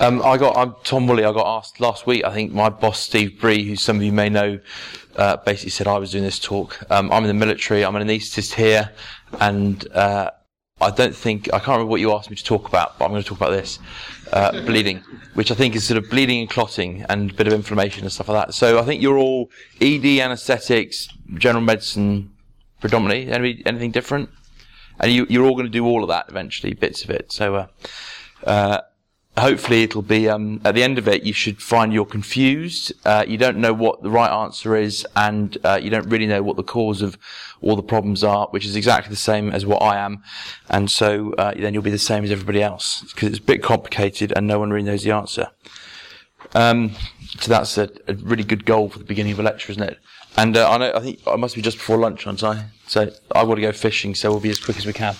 Um, I got, I'm Tom Woolley. I got asked last week. I think my boss Steve Bree, who some of you may know, uh, basically said I was doing this talk. Um, I'm in the military. I'm an anaesthetist here, and uh, I don't think I can't remember what you asked me to talk about, but I'm going to talk about this uh, bleeding, which I think is sort of bleeding and clotting and a bit of inflammation and stuff like that. So I think you're all ED, anaesthetics, general medicine, predominantly. Any, anything different? And you, you're all going to do all of that eventually, bits of it. So. Uh, uh, hopefully it'll be um, at the end of it you should find you're confused. Uh, you don't know what the right answer is and uh, you don't really know what the cause of all the problems are which is exactly the same as what i am. And so uh, then you'll be the same as everybody else because it's a bit complicated and no one really knows the answer. Um, so that's a, a, really good goal for the beginning of a lecture isn't it? And uh, I, know, I think I must be just before lunch aren't i? So I want to go fishing so we'll be as quick as we can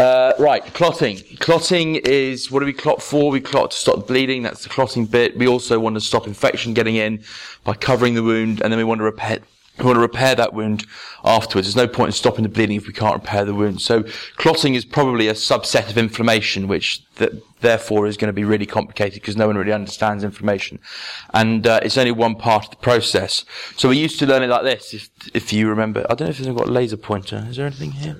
uh, right, clotting. Clotting is what do we clot for? We clot to stop bleeding. That's the clotting bit. We also want to stop infection getting in by covering the wound, and then we want to repair. We want to repair that wound afterwards. There's no point in stopping the bleeding if we can't repair the wound. So clotting is probably a subset of inflammation, which th- therefore is going to be really complicated because no one really understands inflammation, and uh, it's only one part of the process. So we used to learn it like this. If if you remember, I don't know if there's got a laser pointer. Is there anything here?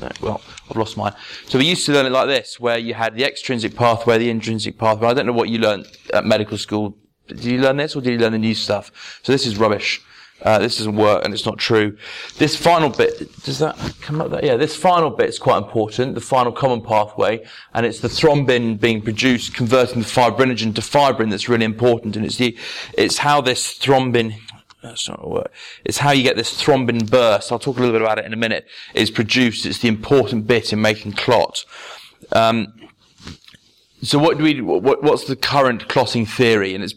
No, well, I've lost mine. So we used to learn it like this, where you had the extrinsic pathway, the intrinsic pathway. I don't know what you learned at medical school. Did you learn this or did you learn the new stuff? So this is rubbish. Uh, this doesn't work and it's not true. This final bit, does that come up there? Yeah, this final bit is quite important, the final common pathway, and it's the thrombin being produced, converting the fibrinogen to fibrin that's really important, and it's the, it's how this thrombin, that's not a word. It's how you get this thrombin burst. I'll talk a little bit about it in a minute. Is produced. It's the important bit in making clot. Um, so what do we? What, what's the current clotting theory? And it's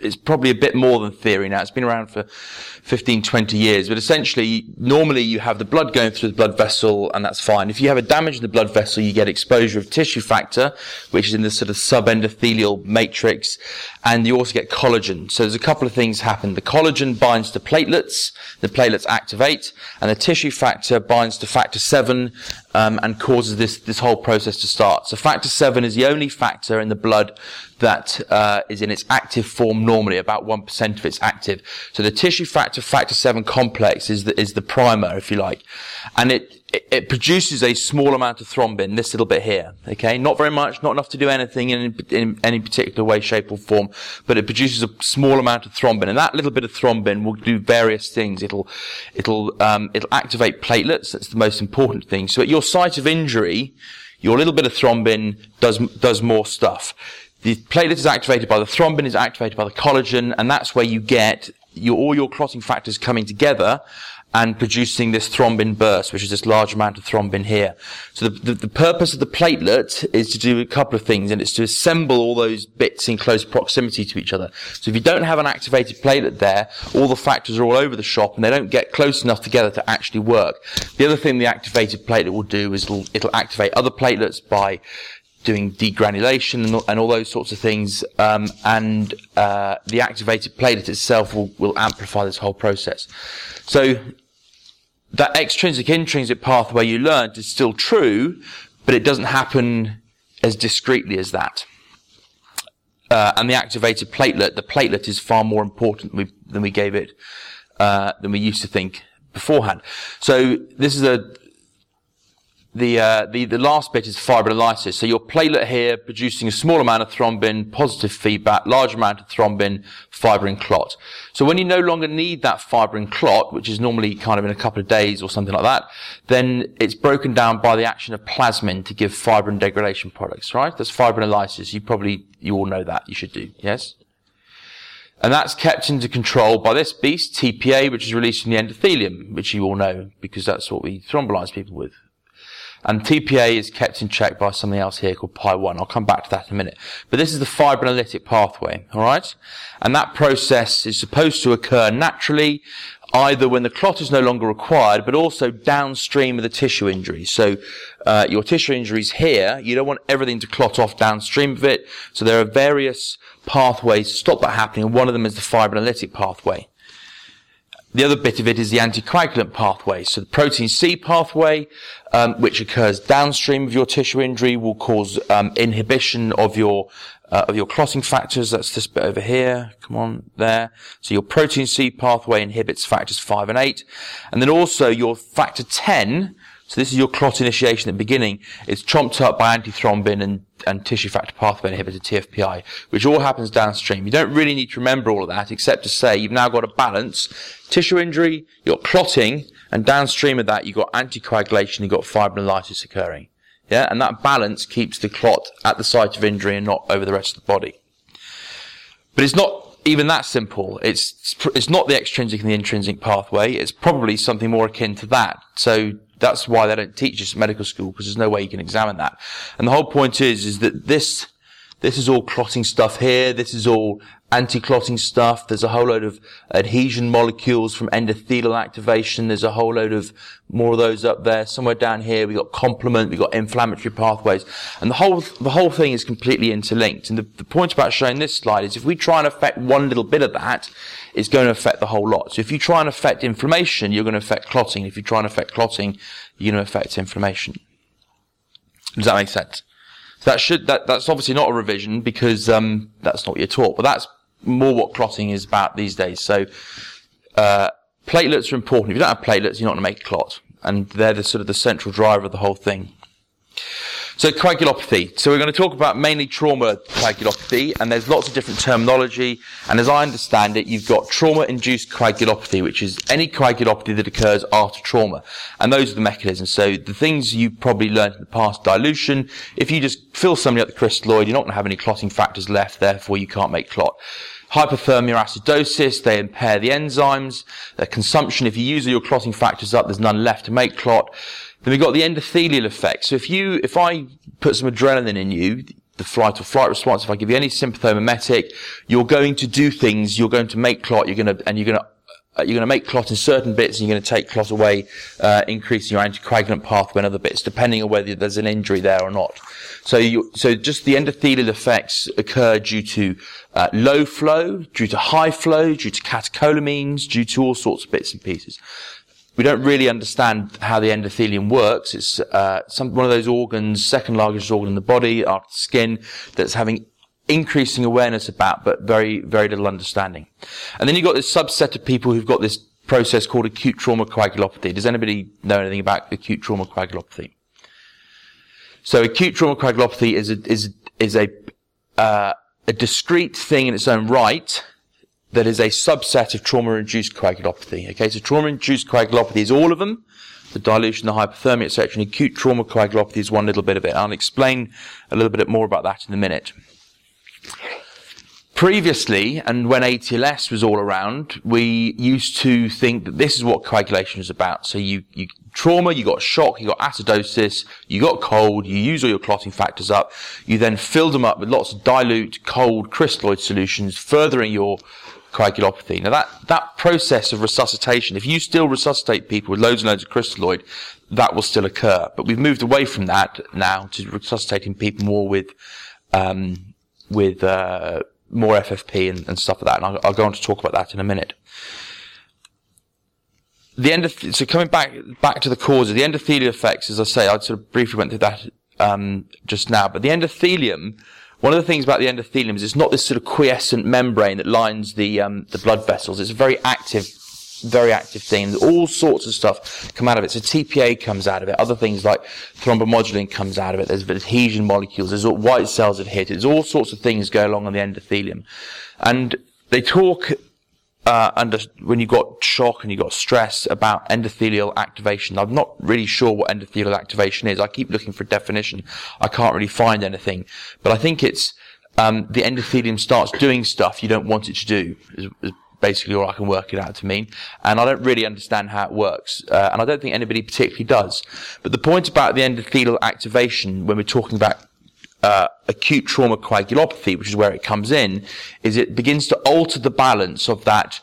it's probably a bit more than theory now. It's been around for 15, 20 years. But essentially, normally you have the blood going through the blood vessel and that's fine. If you have a damage in the blood vessel, you get exposure of tissue factor, which is in the sort of subendothelial matrix, and you also get collagen. So there's a couple of things happen. The collagen binds to platelets, the platelets activate, and the tissue factor binds to factor 7 um, and causes this, this whole process to start. So factor 7 is the only factor in the blood that uh, is in its active form normally, about 1% of it's active. So the tissue factor, factor 7 complex is the, is the primer, if you like. And it, it, it produces a small amount of thrombin, this little bit here. Okay, not very much, not enough to do anything in, in any particular way, shape, or form, but it produces a small amount of thrombin, and that little bit of thrombin will do various things. It'll, it'll, um, it'll activate platelets. That's the most important thing. So at your site of injury, your little bit of thrombin does does more stuff. The platelet is activated by the thrombin, is activated by the collagen, and that's where you get your, all your clotting factors coming together and producing this thrombin burst, which is this large amount of thrombin here. So the, the, the, purpose of the platelet is to do a couple of things, and it's to assemble all those bits in close proximity to each other. So if you don't have an activated platelet there, all the factors are all over the shop, and they don't get close enough together to actually work. The other thing the activated platelet will do is it'll, it'll activate other platelets by doing degranulation and, and all those sorts of things, um, and uh, the activated platelet itself will, will amplify this whole process. So that extrinsic intrinsic pathway you learned is still true, but it doesn't happen as discreetly as that. Uh, and the activated platelet, the platelet is far more important than we, than we gave it, uh, than we used to think beforehand. So this is a the, uh, the, the last bit is fibrinolysis. So your platelet here producing a small amount of thrombin, positive feedback, large amount of thrombin, fibrin clot. So when you no longer need that fibrin clot, which is normally kind of in a couple of days or something like that, then it's broken down by the action of plasmin to give fibrin degradation products, right? That's fibrinolysis. You probably, you all know that. You should do, yes? And that's kept into control by this beast, TPA, which is released from the endothelium, which you all know because that's what we thrombolyze people with. And TPA is kept in check by something else here called PI1. I'll come back to that in a minute. But this is the fibrinolytic pathway, alright? And that process is supposed to occur naturally, either when the clot is no longer required, but also downstream of the tissue injury. So, uh, your tissue injury is here. You don't want everything to clot off downstream of it. So there are various pathways to stop that happening, and one of them is the fibrinolytic pathway. The other bit of it is the anticoagulant pathway. So the protein C pathway, um, which occurs downstream of your tissue injury, will cause um, inhibition of your uh, of your clotting factors. That's this bit over here. Come on, there. So your protein C pathway inhibits factors five and eight, and then also your factor ten so this is your clot initiation at the beginning. It's trumped up by antithrombin and, and tissue factor pathway inhibitor, TFPI, which all happens downstream. You don't really need to remember all of that, except to say you've now got a balance. Tissue injury, you've got clotting, and downstream of that, you've got anticoagulation, you've got fibrinolysis occurring. Yeah, and that balance keeps the clot at the site of injury and not over the rest of the body. But it's not even that simple. It's it's not the extrinsic and the intrinsic pathway. It's probably something more akin to that. So that's why they don't teach this medical school because there's no way you can examine that. And the whole point is, is that this, this is all clotting stuff here. This is all anti-clotting stuff. There's a whole load of adhesion molecules from endothelial activation. There's a whole load of more of those up there. Somewhere down here, we've got complement, we've got inflammatory pathways. And the whole, the whole thing is completely interlinked. And the, the point about showing this slide is if we try and affect one little bit of that, it's going to affect the whole lot. So if you try and affect inflammation, you're going to affect clotting. If you try and affect clotting, you're going to affect inflammation. Does that make sense? So that should, that, that's obviously not a revision because, um, that's not what you're taught, but that's more what clotting is about these days. So, uh, platelets are important. If you don't have platelets, you're not going to make a clot. And they're the sort of the central driver of the whole thing. So coagulopathy. So we're going to talk about mainly trauma coagulopathy, and there's lots of different terminology. And as I understand it, you've got trauma-induced coagulopathy, which is any coagulopathy that occurs after trauma. And those are the mechanisms. So the things you probably learned in the past, dilution. If you just fill somebody up the crystalloid, you're not going to have any clotting factors left, therefore you can't make clot hypothermia acidosis, they impair the enzymes, their consumption, if you use all your clotting factors up, there's none left to make clot. Then we've got the endothelial effect. So if you, if I put some adrenaline in you, the flight or flight response, if I give you any sympathomimetic, you're going to do things, you're going to make clot, you're going to, and you're going to, uh, you're going to make clot in certain bits and you're going to take clot away, uh, increasing your anticoagulant pathway in other bits, depending on whether there's an injury there or not. So you, so just the endothelial effects occur due to uh, low flow, due to high flow, due to catecholamines, due to all sorts of bits and pieces we don't really understand how the endothelium works. It's uh, some, one of those organs, second largest organ in the body after the skin, that's having increasing awareness about, but very, very little understanding. And then you've got this subset of people who've got this process called acute trauma coagulopathy. Does anybody know anything about acute trauma coagulopathy? So acute trauma coagulopathy is a, is, is a, uh, a discrete thing in its own right that is a subset of trauma-induced coagulopathy. Okay, so trauma-induced coagulopathy is all of them, the dilution, the hypothermia, etc. And acute trauma coagulopathy is one little bit of it. I'll explain a little bit more about that in a minute. Previously, and when ATLS was all around, we used to think that this is what coagulation is about. So you, you trauma, you got shock, you got acidosis, you got cold, you use all your clotting factors up, you then filled them up with lots of dilute, cold, crystalloid solutions, furthering your coagulopathy. Now that, that process of resuscitation, if you still resuscitate people with loads and loads of crystalloid, that will still occur. But we've moved away from that now to resuscitating people more with, um, with, uh, more FFP and, and, stuff like that. And I'll, I'll, go on to talk about that in a minute. The end so coming back, back to the causes, the endothelial effects, as I say, I sort of briefly went through that, um, just now, but the endothelium, one of the things about the endothelium is it's not this sort of quiescent membrane that lines the um, the blood vessels. It's a very active, very active thing. All sorts of stuff come out of it. So TPA comes out of it. Other things like thrombomodulin comes out of it. There's adhesion molecules. There's white cells adhere to it. There's all sorts of things go along on the endothelium, and they talk uh, under when you got shock and you got stress about endothelial activation. I'm not really sure what endothelial activation is. I keep looking for a definition. I can't really find anything, but I think it's um, the endothelium starts doing stuff you don't want it to do. Is, is basically all I can work it out to mean. And I don't really understand how it works, uh, and I don't think anybody particularly does. But the point about the endothelial activation, when we're talking about uh, acute trauma coagulopathy, which is where it comes in, is it begins to alter the balance of that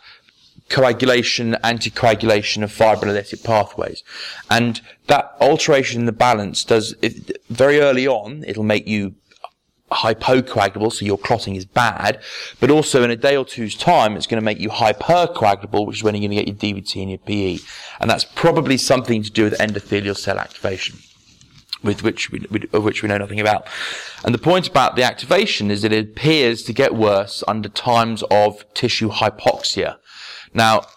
coagulation, anticoagulation of fibrinolytic pathways. And that alteration in the balance does, it, very early on, it'll make you hypocoagulable, so your clotting is bad, but also in a day or two's time, it's going to make you hypercoagulable, which is when you're going to get your DVT and your PE. And that's probably something to do with endothelial cell activation, with which we, of which we know nothing about. And the point about the activation is that it appears to get worse under times of tissue hypoxia. Now,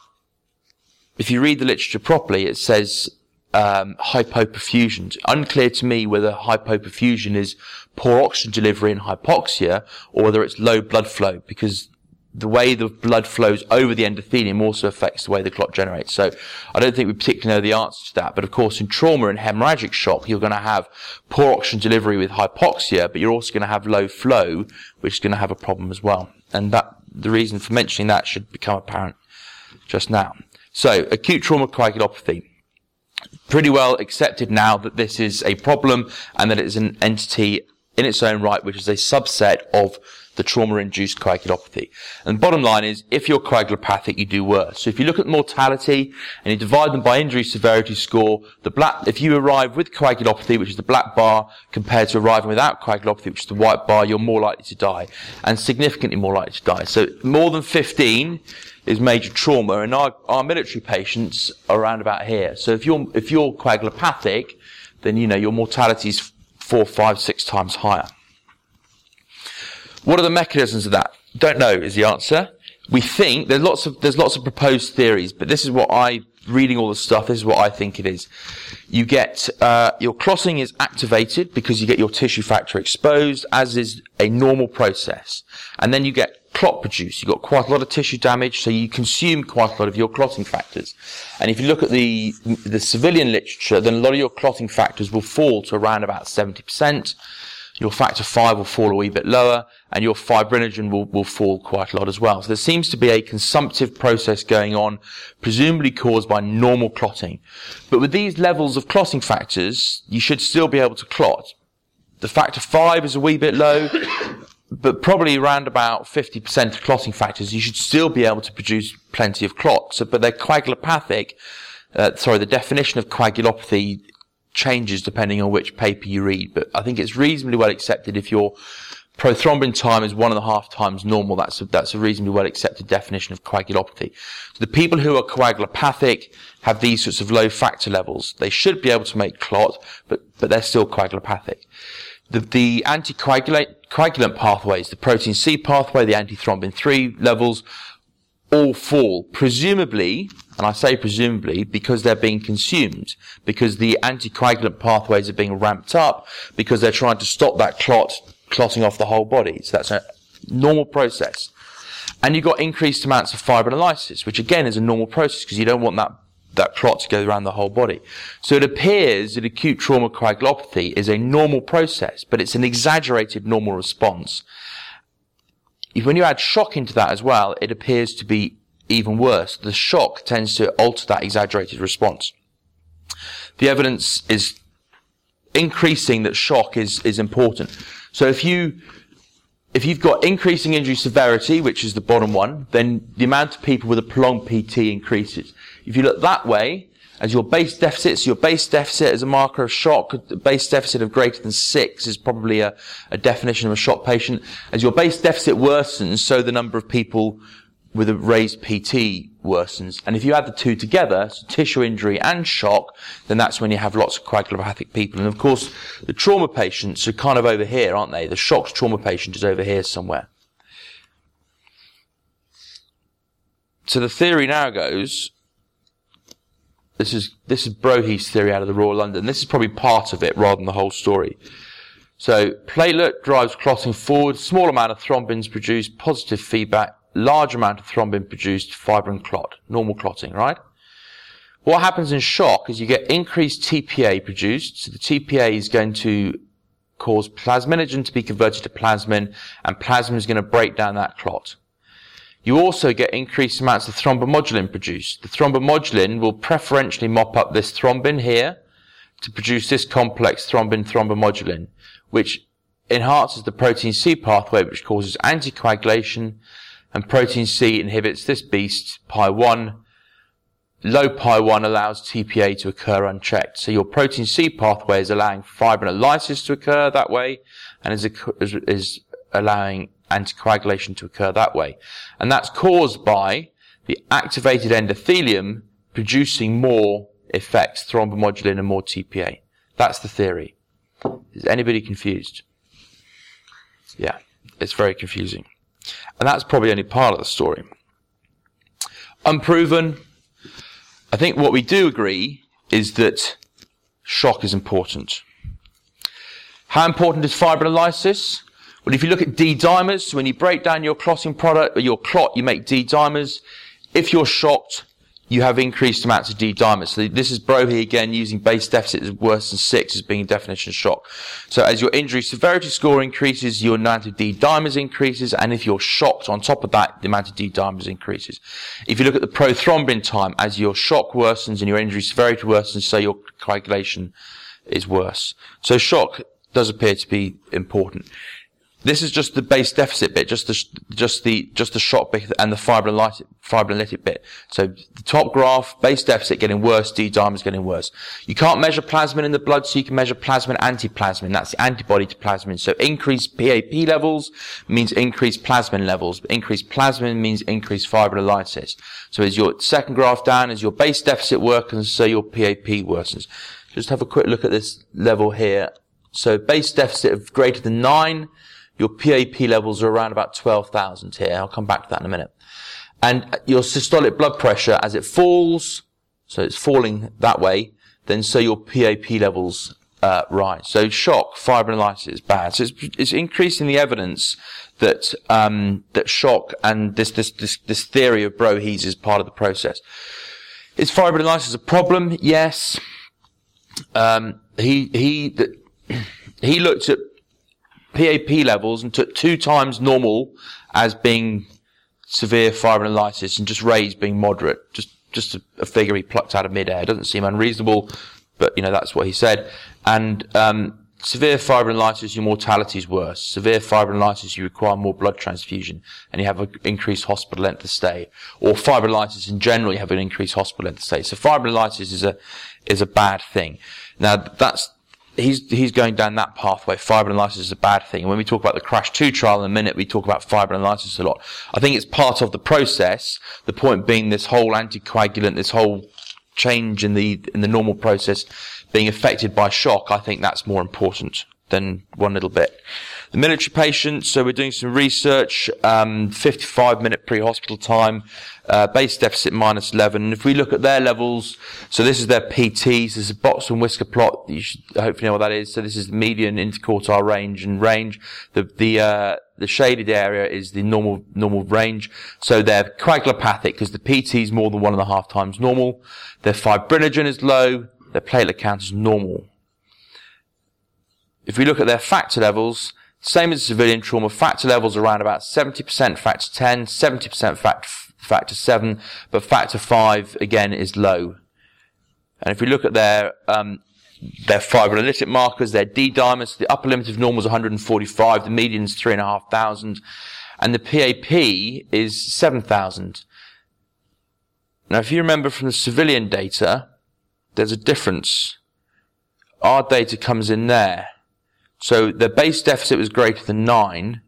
if you read the literature properly, it says um, hypoperfusion. It's unclear to me whether hypoperfusion is poor oxygen delivery and hypoxia, or whether it's low blood flow, because the way the blood flows over the endothelium also affects the way the clot generates. So I don't think we particularly know the answer to that. But of course, in trauma and hemorrhagic shock, you're going to have poor oxygen delivery with hypoxia, but you're also going to have low flow, which is going to have a problem as well. And that, the reason for mentioning that should become apparent just now. So acute trauma coagulopathy pretty well accepted now that this is a problem and that it is an entity in its own right, which is a subset of the trauma-induced coagulopathy. And bottom line is, if you're coagulopathic, you do worse. So if you look at mortality and you divide them by injury severity score, the black, if you arrive with coagulopathy, which is the black bar, compared to arriving without coagulopathy, which is the white bar, you're more likely to die, and significantly more likely to die. So more than 15 is major trauma, and our, our military patients are around about here. So if you're, if you're coagulopathic, then, you know, your mortality is four, five, six times higher. What are the mechanisms of that? Don't know is the answer. We think there's lots of there's lots of proposed theories, but this is what I reading all the stuff. This is what I think it is. You get uh, your clotting is activated because you get your tissue factor exposed, as is a normal process, and then you get clot produced. You've got quite a lot of tissue damage, so you consume quite a lot of your clotting factors. And if you look at the the civilian literature, then a lot of your clotting factors will fall to around about 70%. Your factor 5 will fall a wee bit lower, and your fibrinogen will, will fall quite a lot as well. So there seems to be a consumptive process going on, presumably caused by normal clotting. But with these levels of clotting factors, you should still be able to clot. The factor 5 is a wee bit low, but probably around about 50% of clotting factors, you should still be able to produce plenty of clots. So, but they're coagulopathic. Uh, sorry, the definition of coagulopathy changes depending on which paper you read, but I think it's reasonably well accepted if your prothrombin time is one and a half times normal. That's a, that's a reasonably well accepted definition of coagulopathy. So the people who are coagulopathic have these sorts of low factor levels. They should be able to make clot, but, but they're still coagulopathic the, the anticoagulant coagulant pathways, the protein C pathway, the antithrombin 3 levels, all fall, presumably, and I say presumably because they're being consumed, because the anticoagulant pathways are being ramped up, because they're trying to stop that clot clotting off the whole body. So that's a normal process. And you've got increased amounts of fibrinolysis, which again is a normal process because you don't want that that clot to go around the whole body. So it appears that acute trauma coagulopathy is a normal process, but it's an exaggerated normal response. If when you add shock into that as well, it appears to be even worse. The shock tends to alter that exaggerated response. The evidence is increasing that shock is, is important. So if you if you've got increasing injury severity, which is the bottom one, then the amount of people with a prolonged PT increases. If you look that way, as your base deficit, so your base deficit as a marker of shock, a base deficit of greater than six is probably a, a definition of a shock patient. As your base deficit worsens, so the number of people with a raised PT worsens. And if you add the two together, so tissue injury and shock, then that's when you have lots of coagulopathic people. And of course, the trauma patients are kind of over here, aren't they? The shocked trauma patient is over here somewhere. So the theory now goes, this is, this is Brohi's theory out of the Royal London. This is probably part of it rather than the whole story. So platelet drives clotting forward, small amount of thrombins produce positive feedback large amount of thrombin produced fibrin clot, normal clotting, right? What happens in shock is you get increased TPA produced. So the TPA is going to cause plasminogen to be converted to plasmin, and plasmin is going to break down that clot. You also get increased amounts of thrombomodulin produced. The thrombomodulin will preferentially mop up this thrombin here to produce this complex thrombin thrombomodulin, which enhances the protein C pathway, which causes anticoagulation and protein C inhibits this beast, pi1. Low pi1 allows TPA to occur unchecked. So your protein C pathway is allowing fibrinolysis to occur that way, and is, is allowing anticoagulation to occur that way. And that's caused by the activated endothelium producing more effects, thrombomodulin and more TPA. That's the theory. Is anybody confused? Yeah, it's very confusing. And that's probably only part of the story. Unproven. I think what we do agree is that shock is important. How important is fibrinolysis? Well, if you look at D dimers, when you break down your clotting product, or your clot, you make D dimers. If you're shocked, you have increased amounts of D dimers. So this is Brohi again using base deficit as worse than six as being a definition shock. So as your injury severity score increases, your amount of D dimers increases, and if you're shocked on top of that, the amount of D dimers increases. If you look at the prothrombin time, as your shock worsens and your injury severity worsens, so your coagulation is worse. So shock does appear to be important. This is just the base deficit bit, just the just the just the shock bit and the fibrinolytic fibrinolytic bit. So the top graph, base deficit getting worse, D dimers getting worse. You can't measure plasmin in the blood, so you can measure plasmin antiplasmin. That's the antibody to plasmin. So increased PAP levels means increased plasmin levels. Increased plasmin means increased fibrinolysis. So as your second graph down, as your base deficit worsens, so your PAP worsens. Just have a quick look at this level here. So base deficit of greater than nine your PAP levels are around about 12,000 here. I'll come back to that in a minute. And your systolic blood pressure, as it falls, so it's falling that way, then so your PAP levels uh, rise. So shock, fibrinolysis is bad. So it's, it's increasing the evidence that um, that shock and this, this this this theory of Brohi's is part of the process. Is fibrinolysis a problem? Yes. Um, he he he looked at PAP levels and took two times normal as being severe fibrinolysis and just raised being moderate. Just just a, a figure he plucked out of midair. Doesn't seem unreasonable, but you know that's what he said. And um, severe fibrinolysis, your mortality is worse. Severe fibrinolysis, you require more blood transfusion, and you have an increased hospital length of stay. Or fibrinolysis in general, you have an increased hospital length of stay. So fibrinolysis is a is a bad thing. Now that's he's he's going down that pathway. Fibrinolysis is a bad thing. And when we talk about the Crash 2 trial in a minute, we talk about fibrinolysis a lot. I think it's part of the process. The point being this whole anticoagulant, this whole change in the in the normal process being affected by shock, I think that's more important than one little bit. The military patients, so we're doing some research, um, 55 minute pre-hospital time, uh, base deficit minus 11. And if we look at their levels, so this is their PTs, this is a box and whisker plot. You should hopefully know what that is. So this is the median interquartile range and range. The, the, uh, the shaded area is the normal, normal range. So they're coagulopathic because the PT is more than one and a half times normal. Their fibrinogen is low. Their platelet count is normal. If we look at their factor levels, same as civilian trauma, factor levels around about 70% factor 10, 70% factor, factor 7, but factor 5 again is low. And if we look at their, um, their fibrinolytic markers, their D dimers, the upper limit of normal is 145, the median is 3,500, and the PAP is 7,000. Now, if you remember from the civilian data, there's a difference. Our data comes in there. So the base deficit was greater than 9,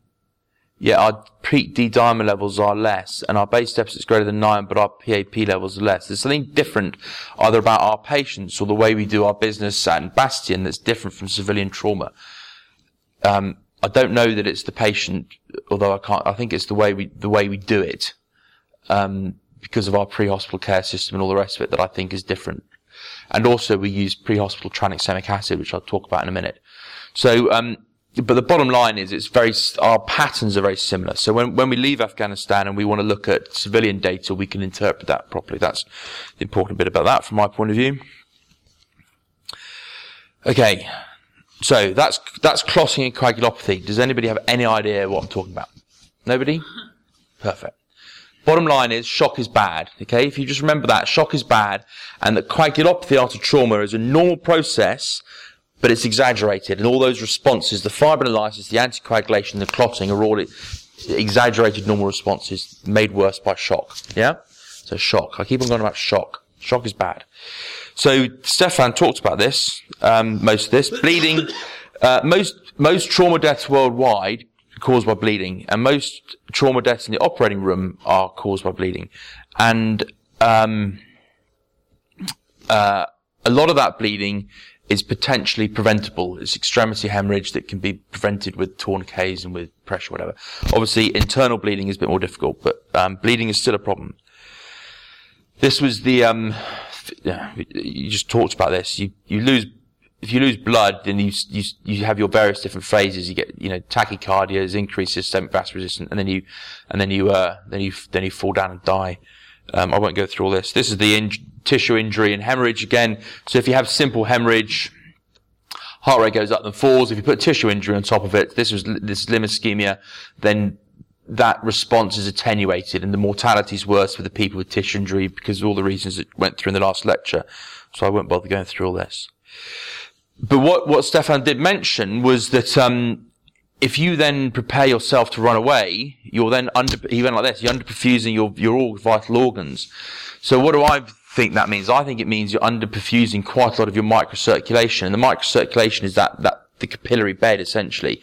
yet our peak D dimer levels are less, and our base deficit is greater than 9, but our PAP levels are less. There's something different either about our patients or the way we do our business at Bastion that's different from civilian trauma. Um, I don't know that it's the patient, although I can't, I think it's the way we, the way we do it, um, because of our pre-hospital care system and all the rest of it that I think is different. And also we use pre-hospital tranexamic acid, which I'll talk about in a minute. So, um, but the bottom line is it's very, our patterns are very similar. So when, when we leave Afghanistan and we want to look at civilian data, we can interpret that properly. That's the important bit about that from my point of view. Okay. So that's, that's clotting and coagulopathy. Does anybody have any idea what I'm talking about? Nobody? Perfect. Bottom line is shock is bad. Okay. If you just remember that, shock is bad and that coagulopathy after trauma is a normal process but it's exaggerated. And all those responses, the fibrinolysis, the anticoagulation, the clotting are all exaggerated normal responses made worse by shock. Yeah? So shock. I keep on going about shock. Shock is bad. So Stefan talked about this, um, most of this. Bleeding, Uh, most most trauma deaths worldwide caused by bleeding, and most trauma deaths in the operating room are caused by bleeding, and um, uh, a lot of that bleeding is potentially preventable. It's extremity hemorrhage that can be prevented with tourniquets and with pressure, whatever. Obviously, internal bleeding is a bit more difficult, but um, bleeding is still a problem. This was the um, you just talked about this. You you lose if you lose blood, then you, you, you have your various different phases. You get, you know, tachycardia, increased systemic vascular resistance, and then you, and then you, uh, then you, then you fall down and die. Um, I won't go through all this. This is the in- tissue injury and hemorrhage again. So if you have simple hemorrhage, heart rate goes up and falls. If you put tissue injury on top of it, this was, this limb ischemia, then that response is attenuated and the mortality is worse for the people with tissue injury because of all the reasons that went through in the last lecture. So I won't bother going through all this. But what, what Stefan did mention was that, um, if you then prepare yourself to run away, you're then under, he went like this, you're underperfusing your, your all vital organs. So what do I think that means? I think it means you're underperfusing quite a lot of your microcirculation. And the microcirculation is that, that, the capillary bed essentially.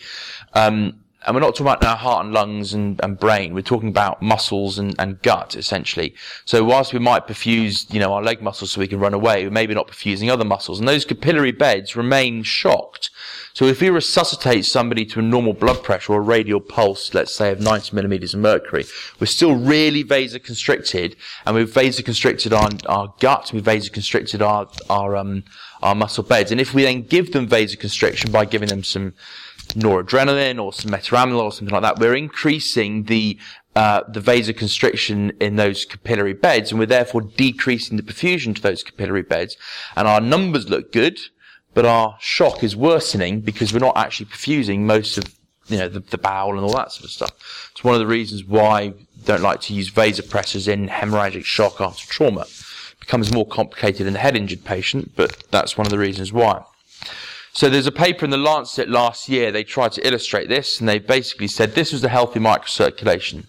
Um, and we're not talking about now heart and lungs and, and brain. We're talking about muscles and, and gut, essentially. So whilst we might perfuse, you know, our leg muscles so we can run away, we're maybe not perfusing other muscles. And those capillary beds remain shocked. So if we resuscitate somebody to a normal blood pressure or a radial pulse, let's say of 90 millimeters of mercury, we're still really vasoconstricted and we've vasoconstricted our, our gut, we've vasoconstricted our, our, um, our muscle beds. And if we then give them vasoconstriction by giving them some, noradrenaline or some metaraminol or something like that, we're increasing the uh, the vasoconstriction in those capillary beds, and we're therefore decreasing the perfusion to those capillary beds. And our numbers look good, but our shock is worsening because we're not actually perfusing most of you know the, the bowel and all that sort of stuff. It's one of the reasons why I don't like to use vasopressors in hemorrhagic shock after trauma. It becomes more complicated in the head injured patient, but that's one of the reasons why. So there's a paper in the Lancet last year, they tried to illustrate this, and they basically said this was the healthy microcirculation.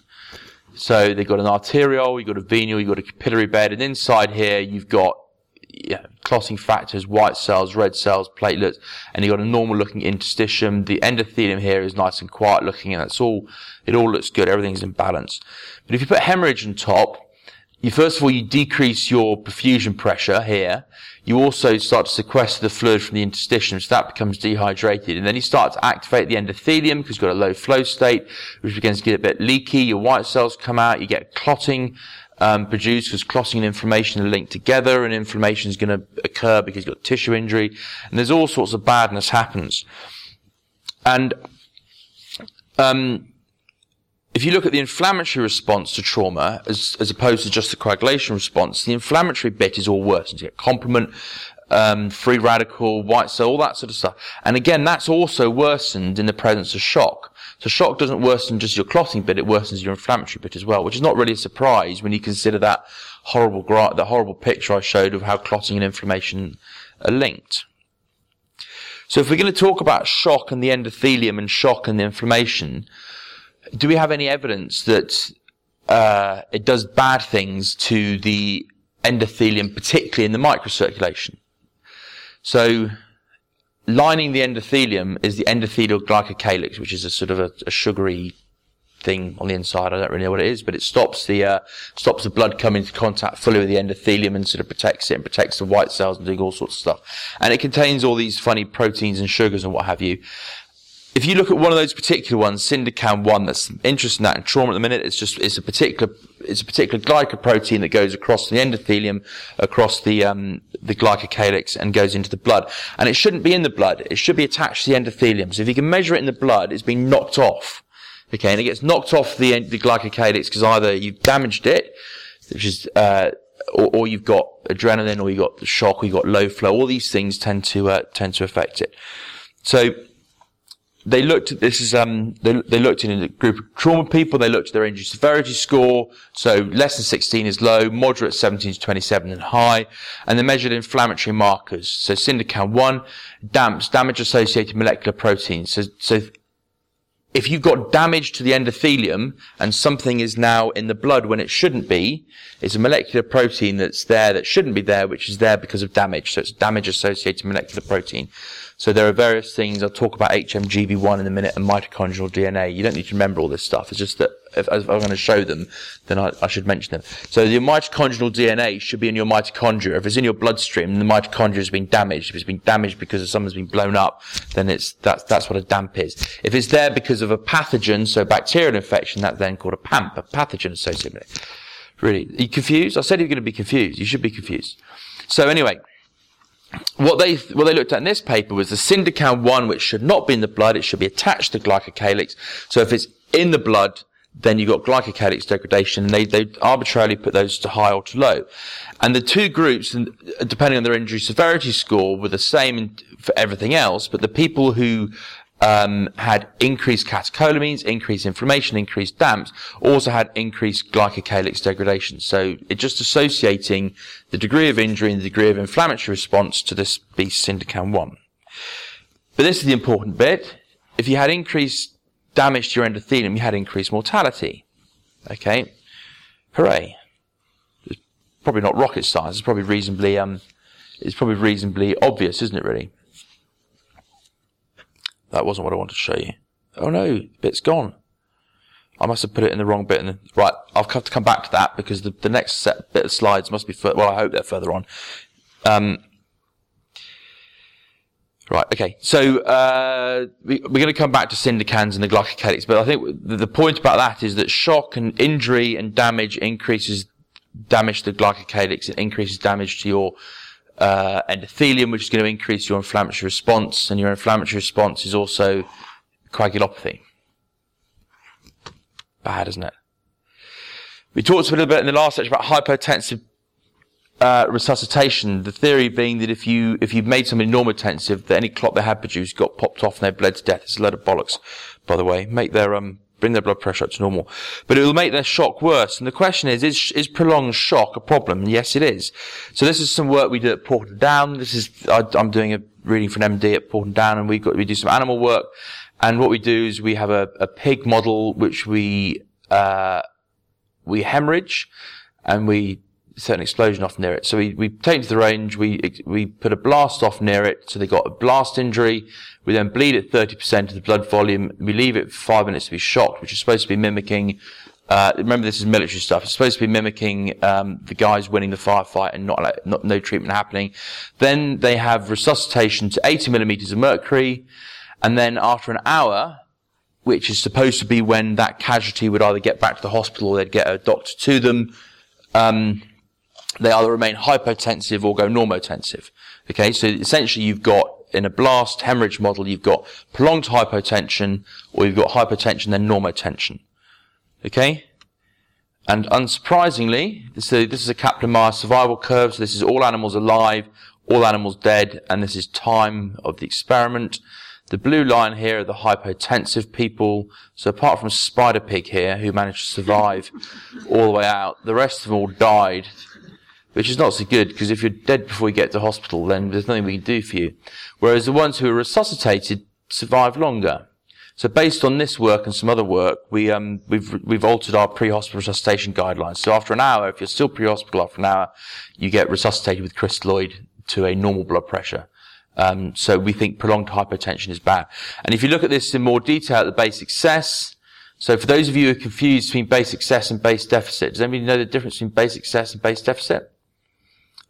So they've got an arteriole, you've got a venule, you've got a capillary bed, and inside here you've got yeah, clotting factors, white cells, red cells, platelets, and you've got a normal looking interstitium. The endothelium here is nice and quiet looking, and that's all, it all looks good, everything's in balance. But if you put hemorrhage on top, you first of all, you decrease your perfusion pressure here, you also start to sequester the fluid from the interstitium, so that becomes dehydrated. And then you start to activate the endothelium because you've got a low flow state, which begins to get a bit leaky. Your white cells come out, you get clotting um, produced because clotting and inflammation are linked together, and inflammation is going to occur because you've got tissue injury, and there's all sorts of badness happens. And um, if you look at the inflammatory response to trauma as, as opposed to just the coagulation response, the inflammatory bit is all worse. You get complement, um, free radical, white cell, all that sort of stuff. And again, that's also worsened in the presence of shock. So shock doesn't worsen just your clotting bit, it worsens your inflammatory bit as well, which is not really a surprise when you consider that horrible, gra- the horrible picture I showed of how clotting and inflammation are linked. So if we're going to talk about shock and the endothelium and shock and the inflammation, do we have any evidence that uh, it does bad things to the endothelium, particularly in the microcirculation? So, lining the endothelium is the endothelial glycocalyx, which is a sort of a, a sugary thing on the inside. I don't really know what it is, but it stops the uh, stops the blood coming into contact fully with the endothelium and sort of protects it and protects the white cells and doing all sorts of stuff. And it contains all these funny proteins and sugars and what have you if you look at one of those particular ones, Syndecan one, that's interesting that in trauma at the minute, it's just, it's a particular, it's a particular glycoprotein that goes across the endothelium, across the, um, the glycocalyx and goes into the blood. And it shouldn't be in the blood. It should be attached to the endothelium. So if you can measure it in the blood, it's been knocked off. Okay. And it gets knocked off the, the glycocalyx because either you've damaged it, which is, uh, or, or, you've got adrenaline, or you've got shock, or you've got low flow. All these things tend to uh, tend to affect it. So they looked at this is um they, they looked in a group of trauma people they looked at their injury severity score so less than 16 is low moderate 17 to 27 and high and they measured inflammatory markers so syndecan 1 damps damage associated molecular proteins so so if you've got damage to the endothelium and something is now in the blood when it shouldn't be, it's a molecular protein that's there that shouldn't be there, which is there because of damage. So it's damage associated molecular protein. So there are various things. I'll talk about HMGB1 in a minute and mitochondrial DNA. You don't need to remember all this stuff. It's just that if, if I'm going to show them, then I, I, should mention them. So your mitochondrial DNA should be in your mitochondria. If it's in your bloodstream, the mitochondria has been damaged. If it's been damaged because someone's been blown up, then it's that's that's what a DAMP is. If it's there because of a pathogen, so bacterial infection, that's then called a PAMP, a pathogen associated. Really, are you confused? I said you're going to be confused. You should be confused. So anyway, what they what they looked at in this paper was the syndecan one, which should not be in the blood. It should be attached to glycocalyx. So if it's in the blood, then you've got glycocalyx degradation, and they, they arbitrarily put those to high or to low. And the two groups, depending on their injury severity score, were the same for everything else, but the people who um, had increased catecholamines, increased inflammation, increased DAMPs, also had increased glycocalyx degradation. So it's just associating the degree of injury and the degree of inflammatory response to this beast syndecan 1. But this is the important bit. If you had increased damage to your endothelium, you had increased mortality. Okay? Hooray. It's probably not rocket science. It's probably reasonably, um, it's probably reasonably obvious, isn't it really? That wasn't what I wanted to show you. Oh no, bit's gone. I must have put it in the wrong bit. And right, I'll have to come back to that because the, the next set bit of slides must be. Well, I hope they're further on. Um, right. Okay. So uh, we, are going to come back to syndecans and the glycocalyx, but I think the, the point about that is that shock and injury and damage increases damage to the glycocalyx. It increases damage to your uh, endothelium, which is going to increase your inflammatory response, and your inflammatory response is also coagulopathy. Bad, isn't it? We talked a little bit in the last section about hypotensive uh, resuscitation. The theory being that if you if you made somebody normotensive, that any clot they had produced got popped off and they bled to death. It's a load of bollocks, by the way. Make their um bring their blood pressure up to normal. But it will make their shock worse. And the question is, is, is prolonged shock a problem? And yes, it is. So this is some work we do at Porton Down. This is, I, am doing a reading for an MD at Porton Down and we got, we do some animal work. And what we do is we have a, a pig model which we, uh, we hemorrhage and we set an explosion off near it. So we, we take to the range, we, we put a blast off near it, so they got a blast injury. We then bleed at 30% of the blood volume. We leave it for five minutes to be shocked, which is supposed to be mimicking, uh, remember this is military stuff. It's supposed to be mimicking, um, the guys winning the firefight and not, like, not, no treatment happening. Then they have resuscitation to 80 millimeters of mercury. And then after an hour, which is supposed to be when that casualty would either get back to the hospital or they'd get a doctor to them, um, they either remain hypotensive or go normotensive. Okay, so essentially you've got in a blast hemorrhage model, you've got prolonged hypotension or you've got hypotension then normotension. Okay? And unsurprisingly, so this is a Kaplan-Meier survival curve. So this is all animals alive, all animals dead, and this is time of the experiment. The blue line here are the hypotensive people. So apart from Spider Pig here, who managed to survive all the way out, the rest of them all died which is not so good because if you're dead before you get to hospital, then there's nothing we can do for you. Whereas the ones who are resuscitated survive longer. So based on this work and some other work, we, um, we've, we've altered our pre-hospital resuscitation guidelines. So after an hour, if you're still pre-hospital after an hour, you get resuscitated with crystalloid to a normal blood pressure. Um, so we think prolonged hypotension is bad. And if you look at this in more detail at the base excess, so for those of you who are confused between base excess and base deficit, does anybody know the difference between base excess and base deficit?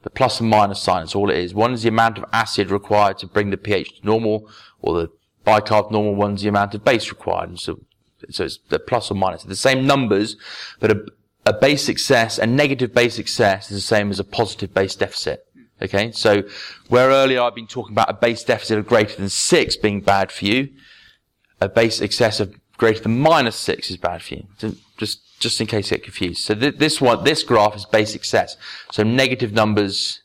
The plus and minus sign. That's all it is. One is the amount of acid required to bring the pH to normal, or the bicarb normal one's the amount of base required. And so, so it's the plus or minus. the same numbers, but a, a base excess, a negative base excess is the same as a positive base deficit. Okay, so where earlier I've been talking about a base deficit of greater than six being bad for you, a base excess of greater than minus six is bad for you. So just just in case you get confused. So th- this one, this graph is base excess. So negative numbers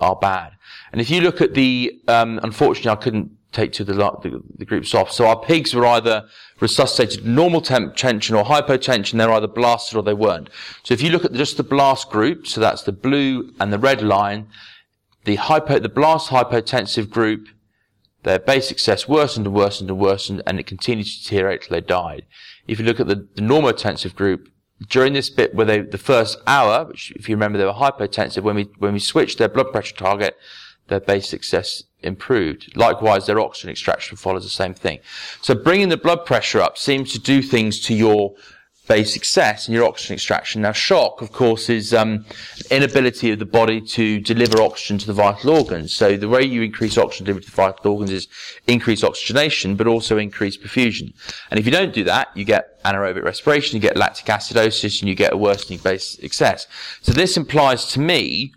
are bad. And if you look at the, um, unfortunately, I couldn't take to the, the, the groups off. So our pigs were either resuscitated normal temp tension or hypotension. They're either blasted or they weren't. So if you look at just the blast group, so that's the blue and the red line, the hypo, the blast hypotensive group Their base excess worsened and worsened and worsened, and it continued to deteriorate till they died. If you look at the, the normotensive group, during this bit where they, the first hour, which if you remember they were hypotensive, when we, when we switched their blood pressure target, their base excess improved. Likewise, their oxygen extraction follows the same thing. So bringing the blood pressure up seems to do things to your base excess in your oxygen extraction. Now, shock, of course, is um, inability of the body to deliver oxygen to the vital organs. So the way you increase oxygen delivery to the vital organs is increase oxygenation, but also increase perfusion. And if you don't do that, you get anaerobic respiration, you get lactic acidosis, and you get a worsening base excess. So this implies to me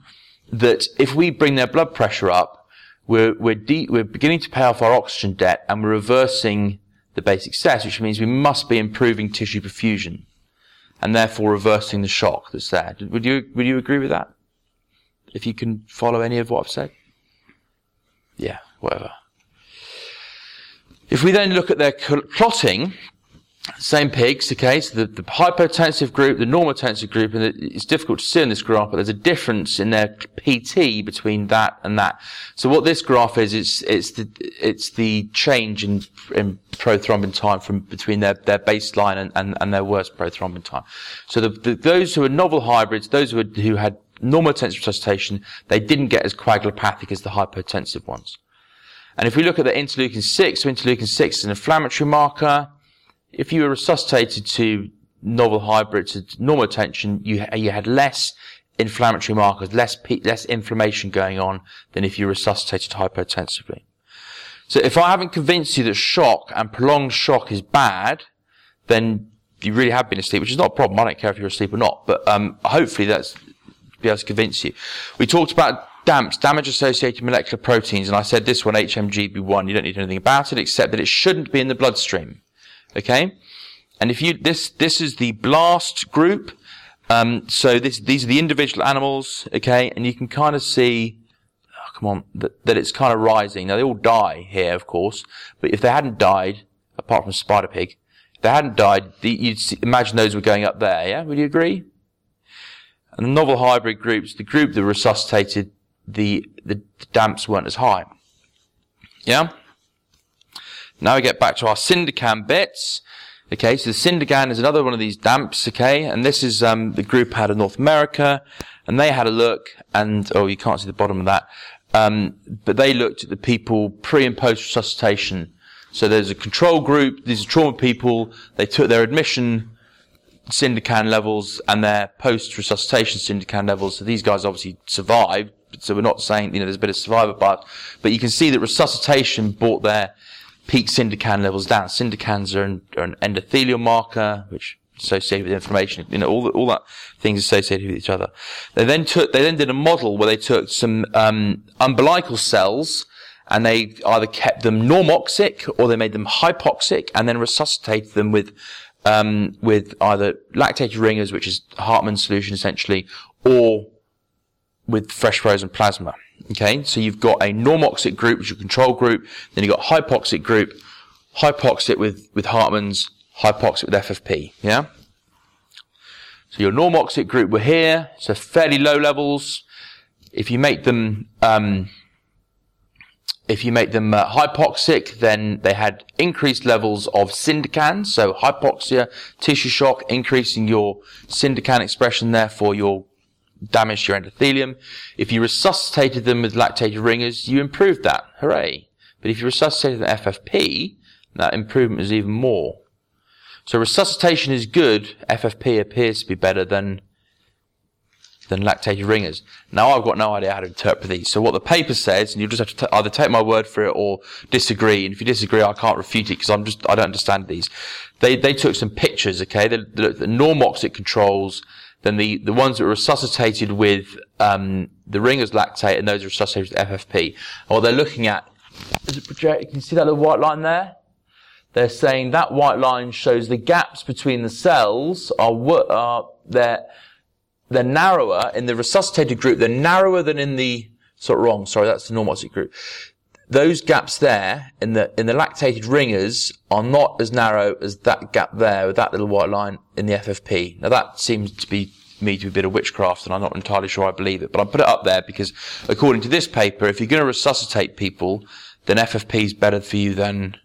that if we bring their blood pressure up, we're, we're, de- we're beginning to pay off our oxygen debt and we're reversing the base excess, which means we must be improving tissue perfusion and therefore reversing the shock that's there. Would you, would you agree with that? If you can follow any of what I've said? Yeah, whatever. If we then look at their clotting, same pigs, okay, so the, the hypotensive group, the normotensive group, and it's difficult to see in this graph, but there's a difference in their PT between that and that. So what this graph is, it's, it's the, it's the change in, in prothrombin time from between their, their baseline and, and, and their worst prothrombin time. So the, the, those who are novel hybrids, those who, are, who had normotensive resuscitation, they didn't get as coagulopathic as the hypotensive ones. And if we look at the interleukin 6, so interleukin 6 is an inflammatory marker, if you were resuscitated to novel hybrids at normotension, you, you had less inflammatory markers, less, less inflammation going on than if you resuscitated hypotensively. So if I haven't convinced you that shock and prolonged shock is bad, then you really have been asleep, which is not a problem. I don't care if you're asleep or not, but um, hopefully that's be able to convince you. We talked about DAMPs, damage associated molecular proteins, and I said this one, HMGB1, you don't need anything about it except that it shouldn't be in the bloodstream. Okay? And if you, this, this is the blast group. Um, so this, these are the individual animals, okay? And you can kind of see, oh, come on, that, that it's kind of rising. Now they all die here, of course, but if they hadn't died, apart from spider pig, if they hadn't died, the, you'd see, imagine those were going up there, yeah? Would you agree? And the novel hybrid groups, the group that resuscitated, the, the, the damps weren't as high. Yeah? Now we get back to our Syndecan bits. Okay, so the Syndecan is another one of these damps, okay, and this is um, the group out of North America, and they had a look, and, oh, you can't see the bottom of that, um, but they looked at the people pre and post resuscitation. So there's a control group, these are trauma people, they took their admission Syndecan levels and their post resuscitation Syndecan levels, so these guys obviously survived, so we're not saying, you know, there's a bit of survivor bias, but you can see that resuscitation brought their peak Syndecan levels down. Syndecans are an, are an endothelial marker, which associated with inflammation, you know, all, the, all that things associated with each other. They then took, they then did a model where they took some, um, umbilical cells and they either kept them normoxic or they made them hypoxic and then resuscitated them with, um, with either lactated ringers, which is Hartmann's solution essentially, or with fresh frozen plasma. Okay, so you've got a normoxic group, which is your control group, then you've got hypoxic group, hypoxic with, with Hartmann's, hypoxic with FFP, yeah? So your normoxic group were here, so fairly low levels. If you make them, um, if you make them uh, hypoxic, then they had increased levels of Syndecan, so hypoxia, tissue shock, increasing your Syndecan expression, therefore your damaged your endothelium. If you resuscitated them with lactated ringers, you improved that. Hooray. But if you resuscitated the FFP, that improvement is even more. So resuscitation is good. FFP appears to be better than than lactated ringers. Now I've got no idea how to interpret these. So what the paper says, and you just have to t- either take my word for it or disagree. And if you disagree, I can't refute it because I'm just I don't understand these. They they took some pictures. Okay, the normoxic controls then the, the ones that were resuscitated with um, the ringers lactate and those resuscitated with FFP. And what they're looking at, is it project, can you see that little white line there? They're saying that white line shows the gaps between the cells are, are they're, they're narrower in the resuscitated group. They're narrower than in the, sort of wrong, sorry, that's the normoxic group those gaps there in the in the lactated ringers are not as narrow as that gap there with that little white line in the FFP. Now that seems to be me to be a bit of witchcraft, and I'm not entirely sure I believe it. But I put it up there because, according to this paper, if you're going to resuscitate people, then FFP is better for you than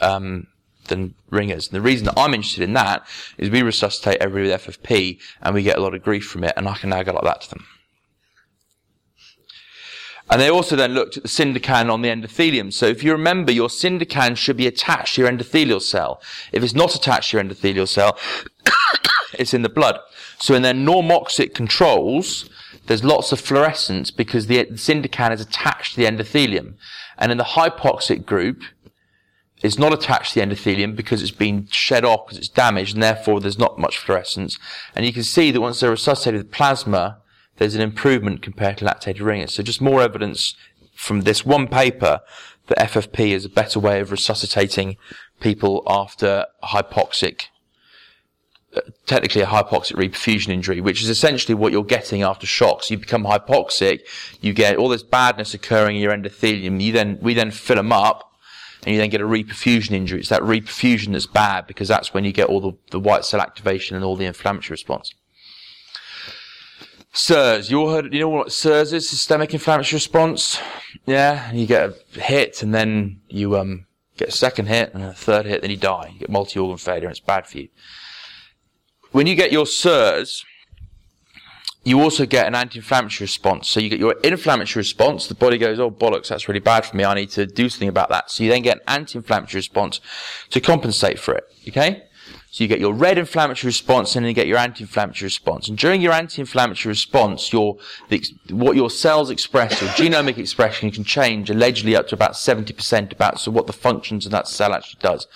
um, than ringers. And the reason that I'm interested in that is we resuscitate everybody with FFP and we get a lot of grief from it, and I can now go like that to them. And they also then looked at the syndecan on the endothelium. So if you remember, your syndecan should be attached to your endothelial cell. If it's not attached to your endothelial cell, it's in the blood. So in their normoxic controls, there's lots of fluorescence because the syndecan is attached to the endothelium. And in the hypoxic group, it's not attached to the endothelium because it's been shed off because it's damaged and therefore there's not much fluorescence. And you can see that once they're resuscitated with plasma, there's an improvement compared to lactated ringers. So just more evidence from this one paper that FFP is a better way of resuscitating people after hypoxic, technically a hypoxic reperfusion injury, which is essentially what you're getting after shocks. You become hypoxic, you get all this badness occurring in your endothelium. You then, we then fill them up and you then get a reperfusion injury. It's that reperfusion that's bad because that's when you get all the, the white cell activation and all the inflammatory response. SIRS. You all heard, you know what SIRS is? Systemic inflammatory response. Yeah. You get a hit and then you, um, get a second hit and a third hit, then you die. You get multi-organ failure and it's bad for you. When you get your SIRS, you also get an anti-inflammatory response. So you get your inflammatory response. The body goes, oh bollocks, that's really bad for me. I need to do something about that. So you then get an anti-inflammatory response to compensate for it. Okay? So you get your red inflammatory response and then you get your anti-inflammatory response. And during your anti-inflammatory response, your, the, what your cells express, your genomic expression can change allegedly up to about 70% about so what the functions of that cell actually does.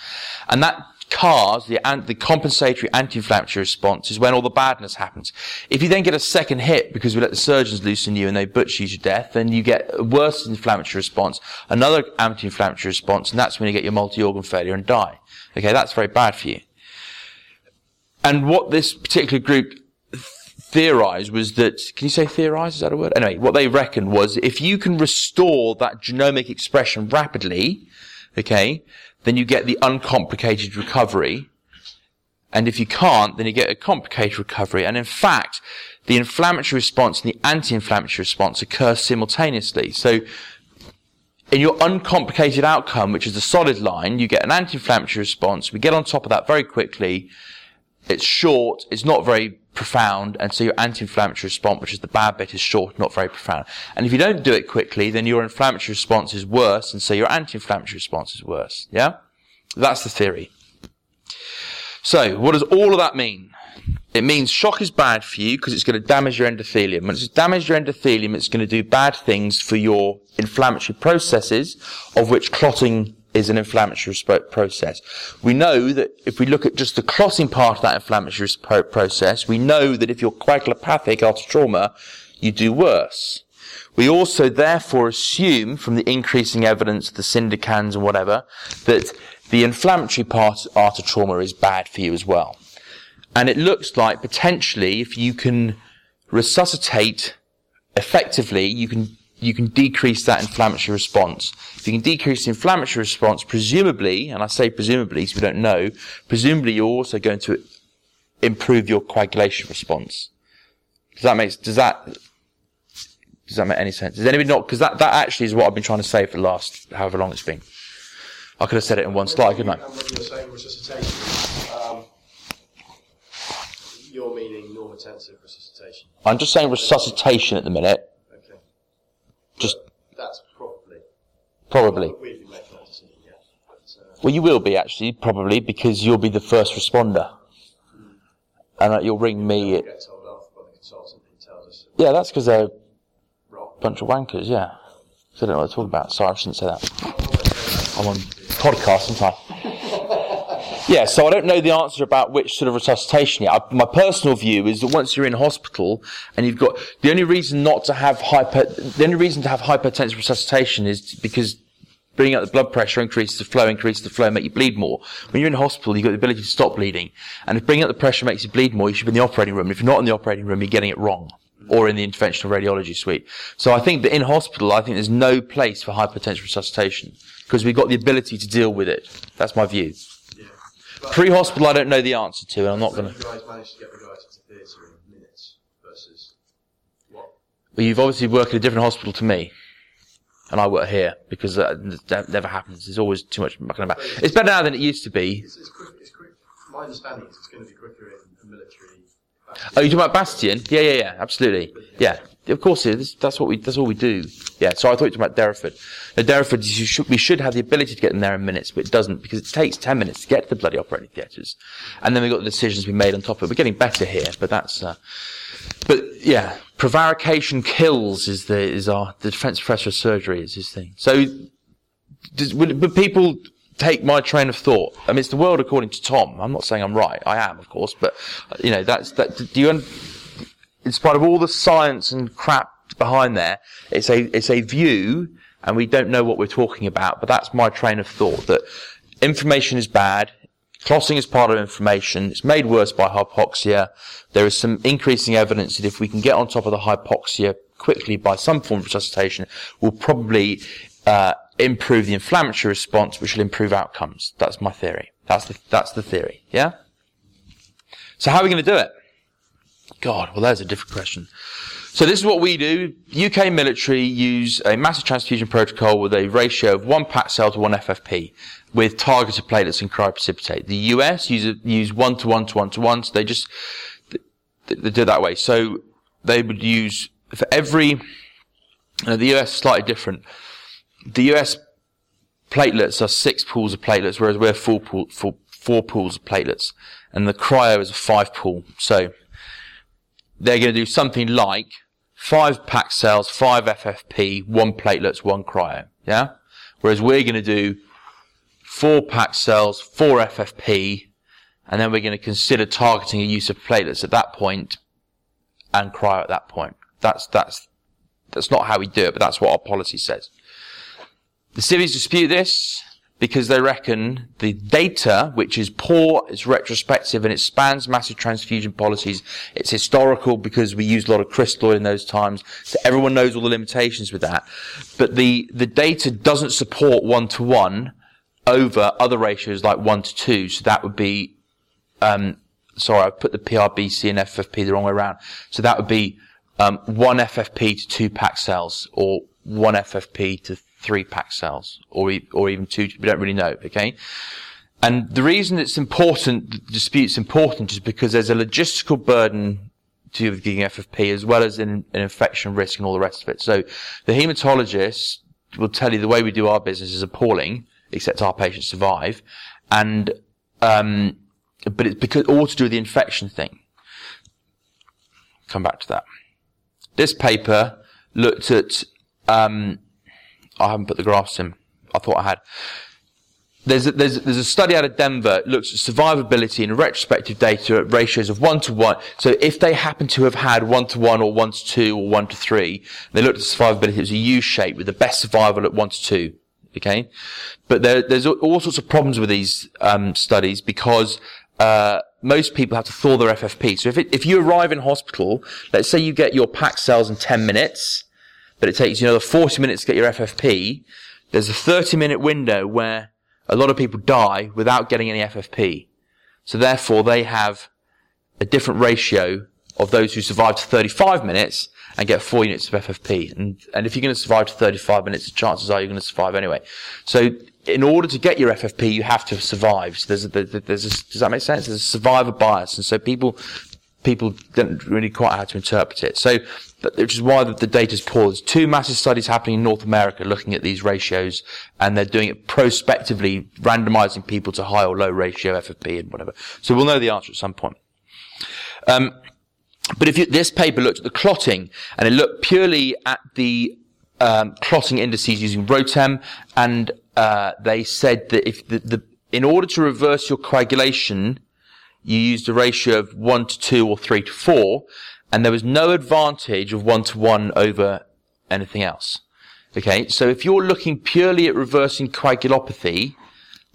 And that CARS, the, the compensatory anti-inflammatory response, is when all the badness happens. If you then get a second hit because we let the surgeons loosen you and they butcher you to death, then you get a worse inflammatory response, another anti-inflammatory response, and that's when you get your multi-organ failure and die. Okay, that's very bad for you. And what this particular group theorized was that, can you say theorize? Is that a word? Anyway, what they reckoned was if you can restore that genomic expression rapidly, okay, then you get the uncomplicated recovery. And if you can't, then you get a complicated recovery. And in fact, the inflammatory response and the anti-inflammatory response occur simultaneously. So in your uncomplicated outcome, which is the solid line, you get an anti-inflammatory response. We get on top of that very quickly it's short, it's not very profound, and so your anti-inflammatory response, which is the bad bit, is short, not very profound. And if you don't do it quickly, then your inflammatory response is worse, and so your anti-inflammatory response is worse. Yeah? That's the theory. So, what does all of that mean? It means shock is bad for you because it's going to damage your endothelium. When it's damaged your endothelium, it's going to do bad things for your inflammatory processes, of which clotting is an inflammatory process. We know that if we look at just the clotting part of that inflammatory process, we know that if you're coagulopathic after trauma, you do worse. We also therefore assume from the increasing evidence, of the syndecans and whatever, that the inflammatory part after trauma is bad for you as well. And it looks like potentially if you can resuscitate effectively, you can you can decrease that inflammatory response. If you can decrease the inflammatory response, presumably, and I say presumably because we don't know, presumably you're also going to improve your coagulation response. Does that make, does that, does that make any sense? Does anybody not, because that, that actually is what I've been trying to say for the last however long it's been. I could have said it in one slide, couldn't I? Um, you're meaning normotensive resuscitation. I'm just saying resuscitation at the minute just that's probably probably. Well, you will be actually probably because you'll be the first responder, and uh, you'll ring me. Yeah, that's because they're a bunch of wankers. Yeah, so I don't know what they're talking about. Sorry, I shouldn't say that. I'm on podcast sometimes. Yeah, so I don't know the answer about which sort of resuscitation yet. I, my personal view is that once you're in hospital and you've got the only reason not to have hyper, the only reason to have hypertensive resuscitation is because bringing up the blood pressure increases the flow, increases the flow, make you bleed more. When you're in hospital, you've got the ability to stop bleeding. And if bringing up the pressure makes you bleed more, you should be in the operating room. If you're not in the operating room, you're getting it wrong. Or in the interventional radiology suite. So I think that in hospital, I think there's no place for hypertensive resuscitation. Because we've got the ability to deal with it. That's my view. Pre-hospital, I don't know the answer to, and I'm not going to. You guys managed to get the guy to theatre in minutes versus what? Well, you've obviously worked at a different hospital to me. and I work here because uh, that never happens. There's always too much mucking about. It's better now than it used to be. It's, it's quick, it's quick. My understanding is it's going to be quicker in the military. Oh, you talking about Bastion? Yeah, yeah, yeah, absolutely. Yeah, of course it is. That's what we. That's all we do. Yeah. So I thought you were about Derriford. Now, Derriford, should, we should have the ability to get them there in minutes, but it doesn't because it takes ten minutes to get to the bloody operating theatres, and then we've got the decisions we made on top of it. We're getting better here, but that's. Uh, but yeah, prevarication kills is the is our the defence professor of surgery is his thing. So, does, would, but people take my train of thought. I mean, it's the world according to Tom. I'm not saying I'm right. I am, of course, but you know that's that. Do you? In spite of all the science and crap behind there, it's a it's a view, and we don't know what we're talking about. But that's my train of thought that inflammation is bad. Clotting is part of inflammation. It's made worse by hypoxia. There is some increasing evidence that if we can get on top of the hypoxia quickly by some form of resuscitation, we'll probably uh, improve the inflammatory response, which will improve outcomes. That's my theory. That's the that's the theory. Yeah. So how are we going to do it? God, well, there's a different question. So this is what we do. UK military use a massive transfusion protocol with a ratio of one packed cell to one FFP with targeted platelets and cryoprecipitate. The US use, use one to one to one to one, so they just, they, they do it that way. So they would use, for every, you know, the US is slightly different. The US platelets are six pools of platelets, whereas we're four, pool, four, four pools of platelets. And the cryo is a five pool. So, they're going to do something like five pack cells, five FFP, one platelets, one cryo. Yeah? Whereas we're going to do four pack cells, four FFP, and then we're going to consider targeting a use of platelets at that point and cryo at that point. That's, that's, that's not how we do it, but that's what our policy says. The civvies dispute this because they reckon the data, which is poor, it's retrospective, and it spans massive transfusion policies. It's historical because we used a lot of crystalloid in those times, so everyone knows all the limitations with that. But the, the data doesn't support one to one over other ratios like one to two, so that would be, um, sorry, I put the PRBC and FFP the wrong way around. So that would be um, one FFP to two packed cells, or one FFP to three packed cells, or or even two. We don't really know. Okay. And the reason it's important, the dispute's important, is because there's a logistical burden to giving FFP as well as an, an infection risk and all the rest of it. So the hematologist will tell you the way we do our business is appalling, except our patients survive. And, um, but it's because all to do with the infection thing. Come back to that. This paper looked at, um, I haven't put the graphs in. I thought I had. There's a, there's, there's a study out of Denver that looks at survivability in retrospective data at ratios of one to one. So if they happen to have had one to one or one to two or one to three, they looked at survivability. It was a U shape with the best survival at one to two. Okay, but there, there's all sorts of problems with these um, studies because uh, most people have to thaw their FFP. So if it, if you arrive in hospital, let's say you get your packed cells in 10 minutes, but it takes you another 40 minutes to get your FFP, there's a 30 minute window where a lot of people die without getting any FFP. So therefore they have a different ratio of those who survive to 35 minutes and get four units of FFP. And, and if you're going to survive to 35 minutes, the chances are you're going to survive anyway. So in order to get your FFP, you have to have survived. So there's a, there's a, does that make sense? There's a survivor bias. And so people, people don't really quite know how to interpret it. So, which is why the, the data is poor. There's two massive studies happening in North America looking at these ratios, and they're doing it prospectively, randomizing people to high or low ratio FFP and whatever. So we'll know the answer at some point. Um, but if you, this paper looked at the clotting, and it looked purely at the um, clotting indices using ROTEM, and uh, they said that if the, the in order to reverse your coagulation, you used a ratio of one to two or three to four, and there was no advantage of one to one over anything else. Okay, so if you're looking purely at reversing coagulopathy,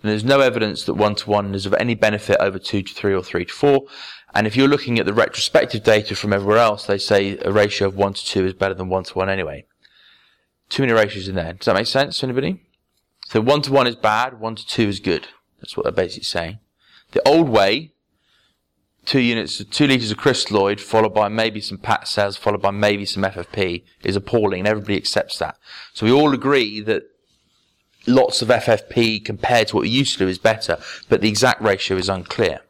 then there's no evidence that one to one is of any benefit over two to three or three to four. And if you're looking at the retrospective data from everywhere else, they say a ratio of one to two is better than one to one anyway. Too many ratios in there. Does that make sense to anybody? So one to one is bad, one to two is good. That's what they're basically saying. The old way two units, two litres of crystalloid, followed by maybe some PAT cells, followed by maybe some FFP, is appalling, and everybody accepts that. So we all agree that lots of FFP compared to what we used to do is better, but the exact ratio is unclear.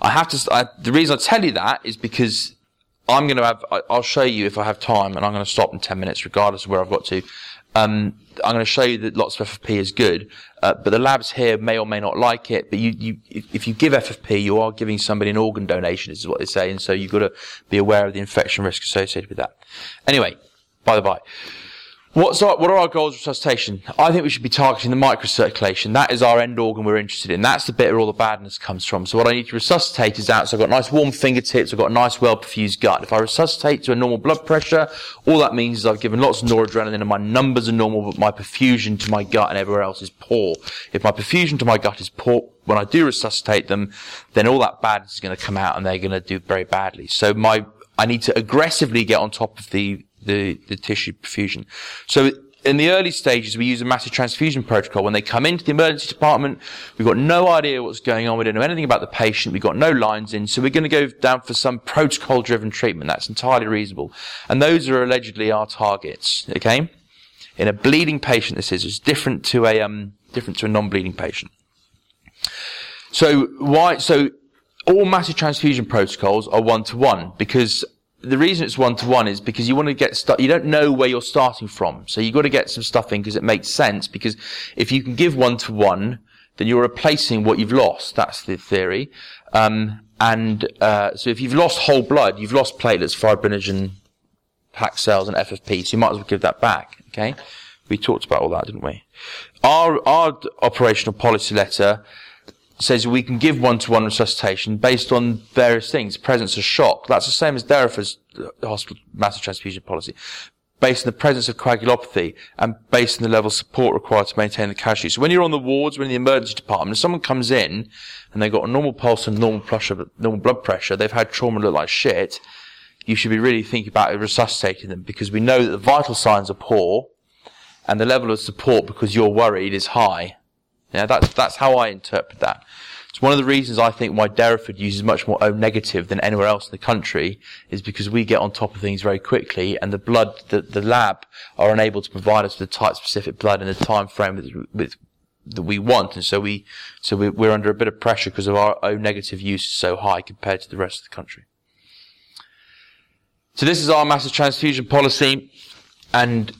I have to, I, the reason I tell you that is because I'm going to have, I, will show you if I have time, and I'm going to stop in 10 minutes regardless of where I've got to. Um, I'm going to show you that lots of FFP is good, uh, but the labs here may or may not like it. But you, you, if you give FFP, you are giving somebody an organ donation, is what they say, and so you've got to be aware of the infection risk associated with that. Anyway, by the by. What's our, what are our goals of resuscitation? I think we should be targeting the microcirculation. That is our end organ we're interested in. That's the bit where all the badness comes from. So what I need to resuscitate is out. So I've got nice warm fingertips. I've got a nice well perfused gut. If I resuscitate to a normal blood pressure, all that means is I've given lots of noradrenaline and my numbers are normal, but my perfusion to my gut and everywhere else is poor. If my perfusion to my gut is poor, when I do resuscitate them, then all that badness is going to come out and they're going to do very badly. So my, I need to aggressively get on top of the the, the tissue perfusion. So in the early stages, we use a massive transfusion protocol. When they come into the emergency department, we've got no idea what's going on. We don't know anything about the patient. We've got no lines in. So we're going to go down for some protocol driven treatment. That's entirely reasonable. And those are allegedly our targets. Okay. In a bleeding patient, this is, it's different to a, um, different to a non-bleeding patient. So why, so all massive transfusion protocols are one to one because the reason it's one to one is because you want to get start. You don't know where you're starting from, so you've got to get some stuff in because it makes sense. Because if you can give one to one, then you're replacing what you've lost. That's the theory. Um, and uh, so if you've lost whole blood, you've lost platelets, fibrinogen, pack cells, and FFP. So you might as well give that back. Okay, we talked about all that, didn't we? Our our operational policy letter says we can give one-to-one resuscitation based on various things. Presence of shock. That's the same as Derriford's uh, hospital massive transfusion policy. Based on the presence of coagulopathy and based on the level of support required to maintain the casualty. So when you're on the wards, when in the emergency department, if someone comes in and they've got a normal pulse and normal pressure, normal blood pressure, they've had trauma look like shit, you should be really thinking about resuscitating them because we know that the vital signs are poor and the level of support because you're worried is high. Yeah, that's, that's how I interpret that. It's one of the reasons I think why Derriford uses much more O negative than anywhere else in the country is because we get on top of things very quickly and the blood, the, the lab are unable to provide us with the type specific blood in the time frame with, with that we want. And so we, so we, we're under a bit of pressure because of our O negative use is so high compared to the rest of the country. So this is our massive transfusion policy and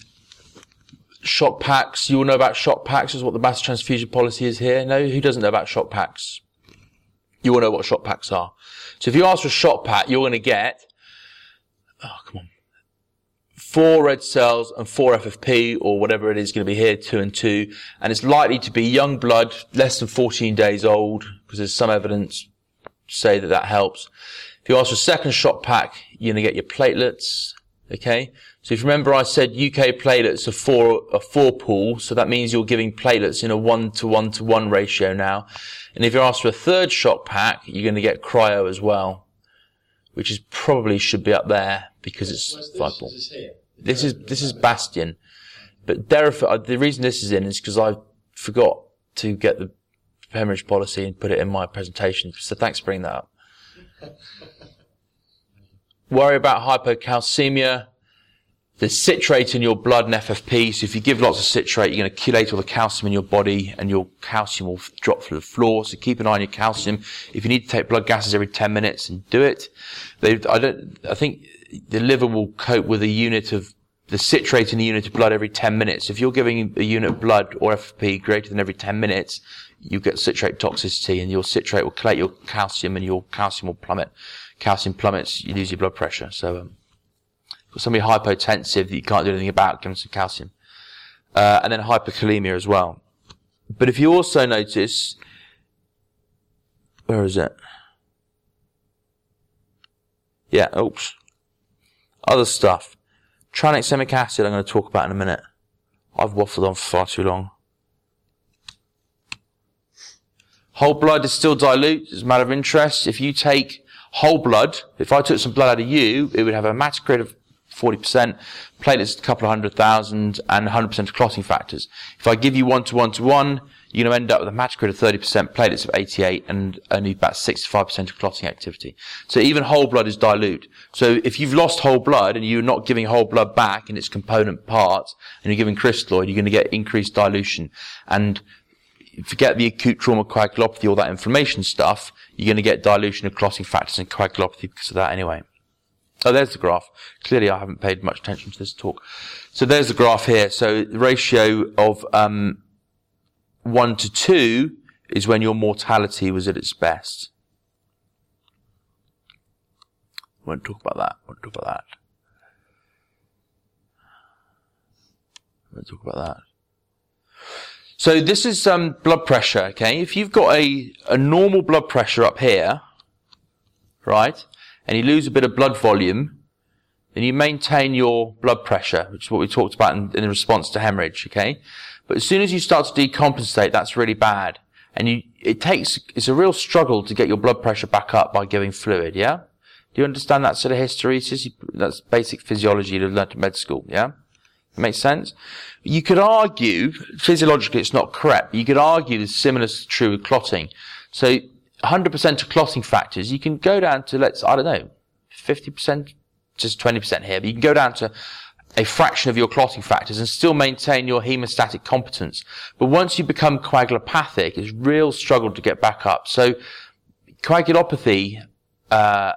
shock packs. You all know about shock packs, is what the mass transfusion policy is here. No, who doesn't know about shock packs? You all know what shock packs are. So if you ask for a shock pack, you're going to get, oh, come on, four red cells and four FFP or whatever it is going to be here, two and two. And it's likely to be young blood, less than 14 days old, because there's some evidence to say that that helps. If you ask for a second shock pack, you're going to get your platelets, okay? So if you remember, I said UK platelets are four, a four pool, so that means you're giving platelets in a one to one to one ratio now. And if you're asked for a third shock pack, you're going to get cryo as well, which is probably should be up there because it's five pool. This, this is this is Bastion, but Derriford, uh, the reason this is in is because I forgot to get the hemorrhage policy and put it in my presentation. So thanks for bringing that up. Worry about hypocalcemia there's citrate in your blood and FFP. So if you give lots of citrate, you're going to chelate all the calcium in your body and your calcium will drop through the floor. So keep an eye on your calcium. If you need to take blood gases every 10 minutes and do it, they, I don't, I think the liver will cope with a unit of the citrate in the unit of blood every 10 minutes. If you're giving a unit of blood or FFP greater than every 10 minutes, you get citrate toxicity and your citrate will chelate your calcium and your calcium will plummet. Calcium plummets, you lose your blood pressure. So, um, somebody hypotensive that you can't do anything about, give them some calcium. Uh, and then hyperkalemia as well. But if you also notice, where is it? Yeah, oops. Other stuff. Tranexamic acid I'm going to talk about in a minute. I've waffled on for far too long. Whole blood is still dilute. It's a matter of interest. If you take whole blood, if I took some blood out of you, it would have a hematocrit of 40%, platelets a couple of hundred thousand, and 100% of clotting factors. If I give you one to one to one, you're going to end up with a hematocrit of 30%, platelets of 88, and only about 65% of clotting activity. So even whole blood is dilute. So if you've lost whole blood and you're not giving whole blood back in its component parts, and you're giving crystalloid, you're going to get increased dilution. And forget the acute trauma coagulopathy, all that inflammation stuff, you're going to get dilution of clotting factors and coagulopathy because of that anyway. Oh, there's the graph. Clearly, I haven't paid much attention to this talk. So there's the graph here. So the ratio of um, one to two is when your mortality was at its best. Won't talk about that. Won't talk about that. Won't talk about that. So this is um, blood pressure. Okay, if you've got a a normal blood pressure up here, right, and you lose a bit of blood volume, then you maintain your blood pressure, which is what we talked about in, in response to hemorrhage. Okay, but as soon as you start to decompensate, that's really bad. And you, it takes, it's a real struggle to get your blood pressure back up by giving fluid, yeah? Do you understand that sort of hysteresis? That's basic physiology you've learned at med school, yeah? It makes sense? You could argue, physiologically it's not correct, you could argue the similar is true with clotting. So 100% of clotting factors, you can go down to, let's, I don't know, 50%, just 20% here, but you can go down to a fraction of your clotting factors and still maintain your hemostatic competence. But once you become coagulopathic, it's real struggle to get back up. So coagulopathy, uh,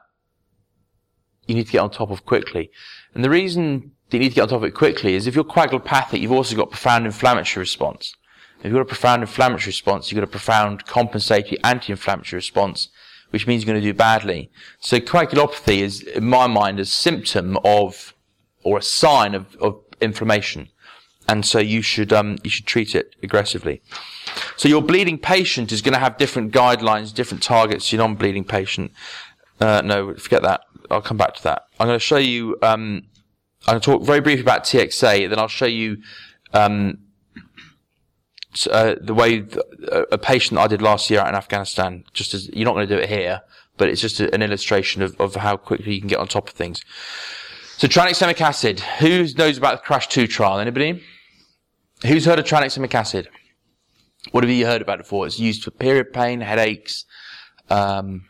you need to get on top of quickly. And the reason you need to get on top of it quickly is if you're coagulopathic, you've also got profound inflammatory response. If you've got a profound inflammatory response, you've got a profound compensatory anti-inflammatory response, which means you're going to do badly. So coagulopathy is, in my mind, a symptom of or a sign of, of inflammation. And so you should, um, you should treat it aggressively. So your bleeding patient is going to have different guidelines, different targets. Your non-bleeding patient, uh, no, forget that. I'll come back to that. I'm going to show you, um, I'm going to talk very briefly about TXA, then I'll show you, um, uh, the way a patient I did last year out in Afghanistan, just as, you're not going to do it here, but it's just a, an illustration of, of how quickly you can get on top of things. So tranexamic acid. Who knows about the CRASH 2 trial? Anybody? Who's heard of tranexamic acid? What have you heard about it for? It's used for period pain, headaches, um,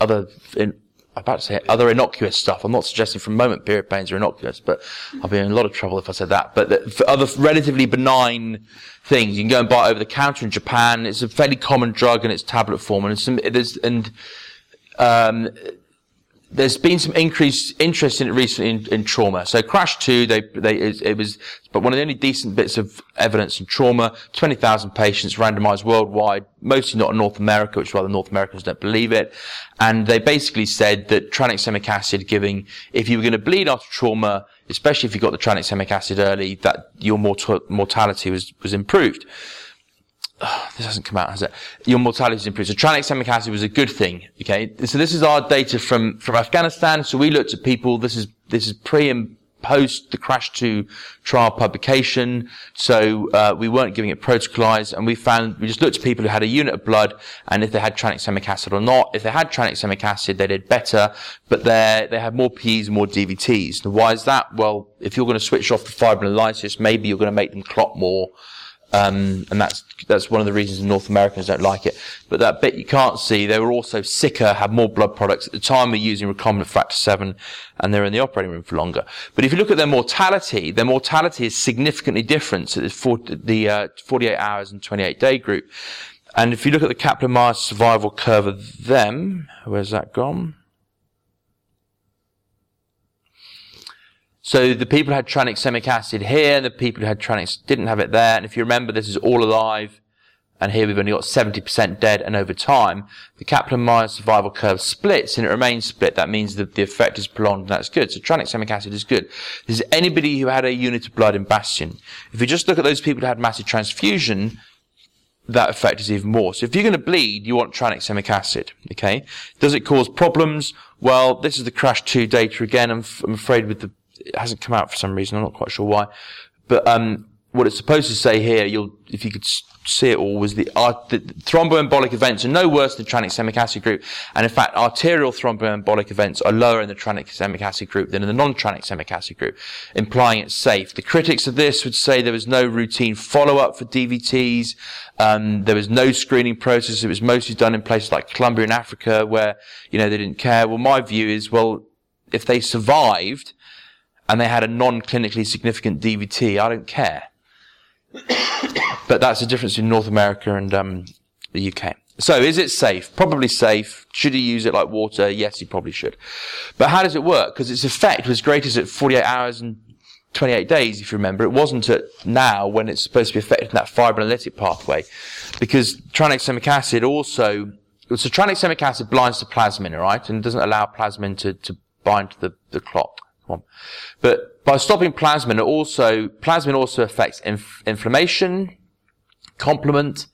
other, in, I'm about to say other innocuous stuff. I'm not suggesting for a moment period pains are innocuous, but I'll be in a lot of trouble if I said that. But for other relatively benign things, you can go and buy it over the counter in Japan. It's a fairly common drug in its tablet form, and some, it is and um, there's been some increased interest in it recently in, in trauma. So Crash 2, they, they, it, it, was, but one of the only decent bits of evidence in trauma, 20,000 patients randomized worldwide, mostly not in North America, which the North Americans don't believe it. And they basically said that tranexamic acid giving, if you were going to bleed after trauma, especially if you got the tranexamic acid early, that your mort- mortality was, was improved oh, this hasn't come out, has it? Your mortality is improved. So tranexamic acid was a good thing. Okay. So this is our data from, from Afghanistan. So we looked at people, this is, this is pre and post the CRASH 2 trial publication. So, uh, we weren't giving it protocolized and we found, we just looked at people who had a unit of blood and if they had tranexamic acid or not. If they had tranexamic acid, they did better, but they they had more PEs, more DVTs. And why is that? Well, if you're going to switch off the fibrinolysis, maybe you're going to make them clot more um, and that's that's one of the reasons North Americans don't like it. But that bit you can't see, they were also sicker, had more blood products. At the time, we're using recombinant factor 7, and they're in the operating room for longer. But if you look at their mortality, their mortality is significantly different the, the uh, 48 hours and 28 day group. And if you look at the Kaplan-Meier survival curve of them, where's that gone? So the people who had tranexamic acid here, the people who had tranix didn't have it there. And if you remember, this is all alive. And here we've only got 70% dead. And over time, the Kaplan-Meier survival curve splits and it remains split. That means that the effect is prolonged and that's good. So tranexamic acid is good. This is anybody who had a unit of blood in Bastion. If you just look at those people who had massive transfusion, that effect is even more. So if you're going to bleed, you want tranexamic acid. Okay. Does it cause problems? Well, this is the crash 2 data again. I'm, f- I'm afraid with the it hasn't come out for some reason. I'm not quite sure why. But um, what it's supposed to say here, you'll, if you could see it all, was the, uh, the thromboembolic events are no worse than tranexamic acid group. And in fact, arterial thromboembolic events are lower in the tranexamic acid group than in the non-tranexamic acid group, implying it's safe. The critics of this would say there was no routine follow-up for DVTs. Um, there was no screening process. It was mostly done in places like Colombia and Africa where, you know, they didn't care. Well, my view is, well, if they survived and they had a non-clinically significant DVT, I don't care but that's the difference in North America and um, the UK. So is it safe? Probably safe. Should he use it like water? Yes, he probably should. But how does it work? Because its effect was greatest at 48 hours and 28 days, if you remember. It wasn't at now when it's supposed to be affected in that fibrinolytic pathway. Because tranexamic acid also, so tranexamic acid binds to plasmin, right? And doesn't allow plasmin to, to bind to the, the clot. But by stopping plasmin, it also, plasmin also affects inf- inflammation, complement,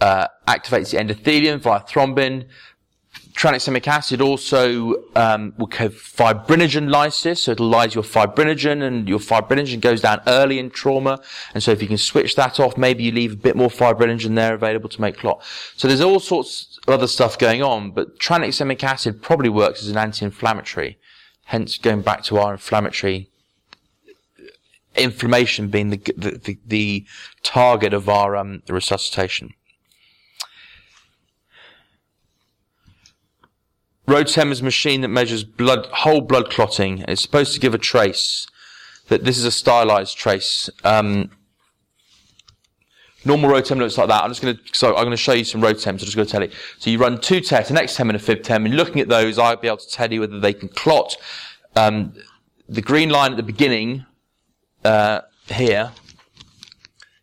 uh, activates the endothelium via thrombin. Tranexamic acid also um, will have fibrinogen lysis, so it'll lyse your fibrinogen, and your fibrinogen goes down early in trauma. And so if you can switch that off, maybe you leave a bit more fibrinogen there available to make clot. So there's all sorts of other stuff going on, but tranexamic acid probably works as an anti-inflammatory. Hence, going back to our inflammatory inflammation being the, the, the, the target of our um, resuscitation. Rotem is a machine that measures blood, whole blood clotting. It's supposed to give a trace. That this is a stylized trace. Um, normal Rotem looks like that. I'm just going to, so I'm going to show you some Rotems. I'm just going to tell you. So you run two tests, an EXTEM and a FibTEM, and looking at those, I'll be able to tell you whether they can clot. Um, the green line at the beginning uh, here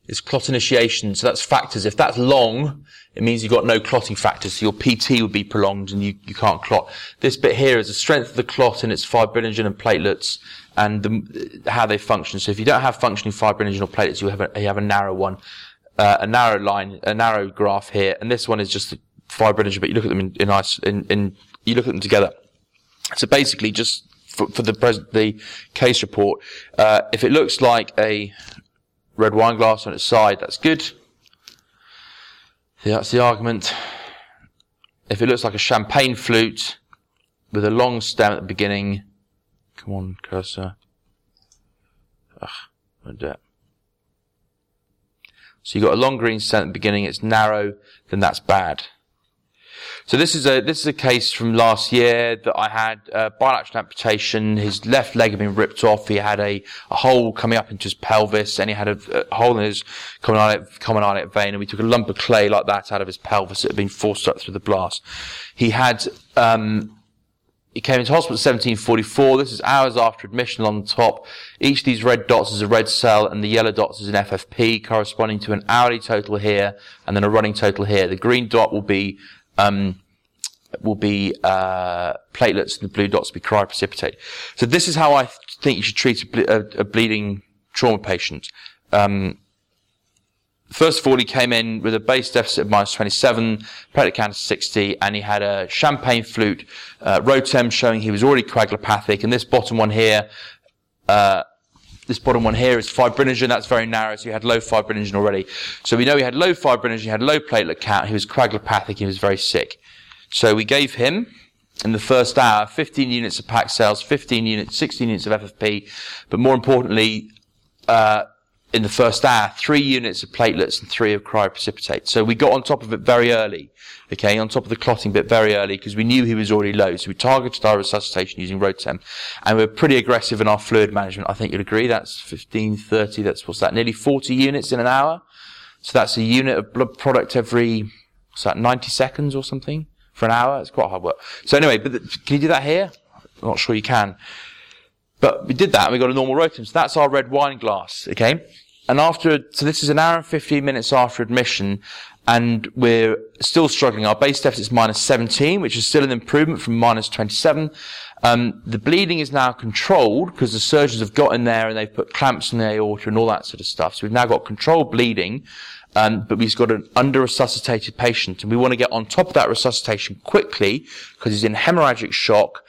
is clot initiation. So that's factors. If that's long, it means you've got no clotting factors. So your PT would be prolonged and you, you can't clot. This bit here is the strength of the clot and its fibrinogen and platelets and the, how they function. So if you don't have functioning fibrinogen or platelets, you have a, you have a narrow one, uh, a narrow line, a narrow graph here. And this one is just the fibrinogen, but you look at them in, in, in, in you look at them together. So basically just for, for the pres- the case report. Uh, if it looks like a red wine glass on its side, that's good. Yeah, that's the argument. If it looks like a champagne flute with a long stem at the beginning, come on, cursor. Ugh, do it. So you've got a long green stem at the beginning, it's narrow, then that's bad. So this is a this is a case from last year that I had a bilateral amputation. His left leg had been ripped off. He had a, a hole coming up into his pelvis, and he had a, a hole in his common iliac vein. And we took a lump of clay like that out of his pelvis that had been forced up through the blast. He had. Um, he came into hospital at 1744. This is hours after admission on the top. Each of these red dots is a red cell and the yellow dots is an FFP corresponding to an hourly total here and then a running total here. The green dot will be um, will be uh, platelets, and the blue dots will be cryoprecipitate. So this is how I think you should treat a, ble- a, a bleeding trauma patient. Um, first of all, he came in with a base deficit of minus 27, platelet count of 60, and he had a champagne flute uh, rotem showing he was already coagulopathic. And this bottom one here, uh, this bottom one here is fibrinogen. That's very narrow, so he had low fibrinogen already. So we know he had low fibrinogen, he had low platelet count, he was coagulopathic, he was very sick. So we gave him, in the first hour, 15 units of pack cells, 15 units, 16 units of FFP, but more importantly, uh, in the first hour, three units of platelets and three of cryoprecipitate. So we got on top of it very early, okay, on top of the clotting bit very early because we knew he was already low. So we targeted our resuscitation using Rotem and we are pretty aggressive in our fluid management. I think you'd agree. That's 15, 30, that's what's that, nearly 40 units in an hour. So that's a unit of blood product every, what's that, 90 seconds or something for an hour. It's quite hard work. So anyway, but the, can you do that here? I'm not sure you can. But we did that and we got a normal Rotem. So that's our red wine glass, okay? And after, so this is an hour and 15 minutes after admission, and we're still struggling. Our base deficit is minus 17, which is still an improvement from minus 27. Um, the bleeding is now controlled because the surgeons have got in there and they've put clamps in the aorta and all that sort of stuff. So we've now got controlled bleeding, um, but we've got an under resuscitated patient, and we want to get on top of that resuscitation quickly because he's in hemorrhagic shock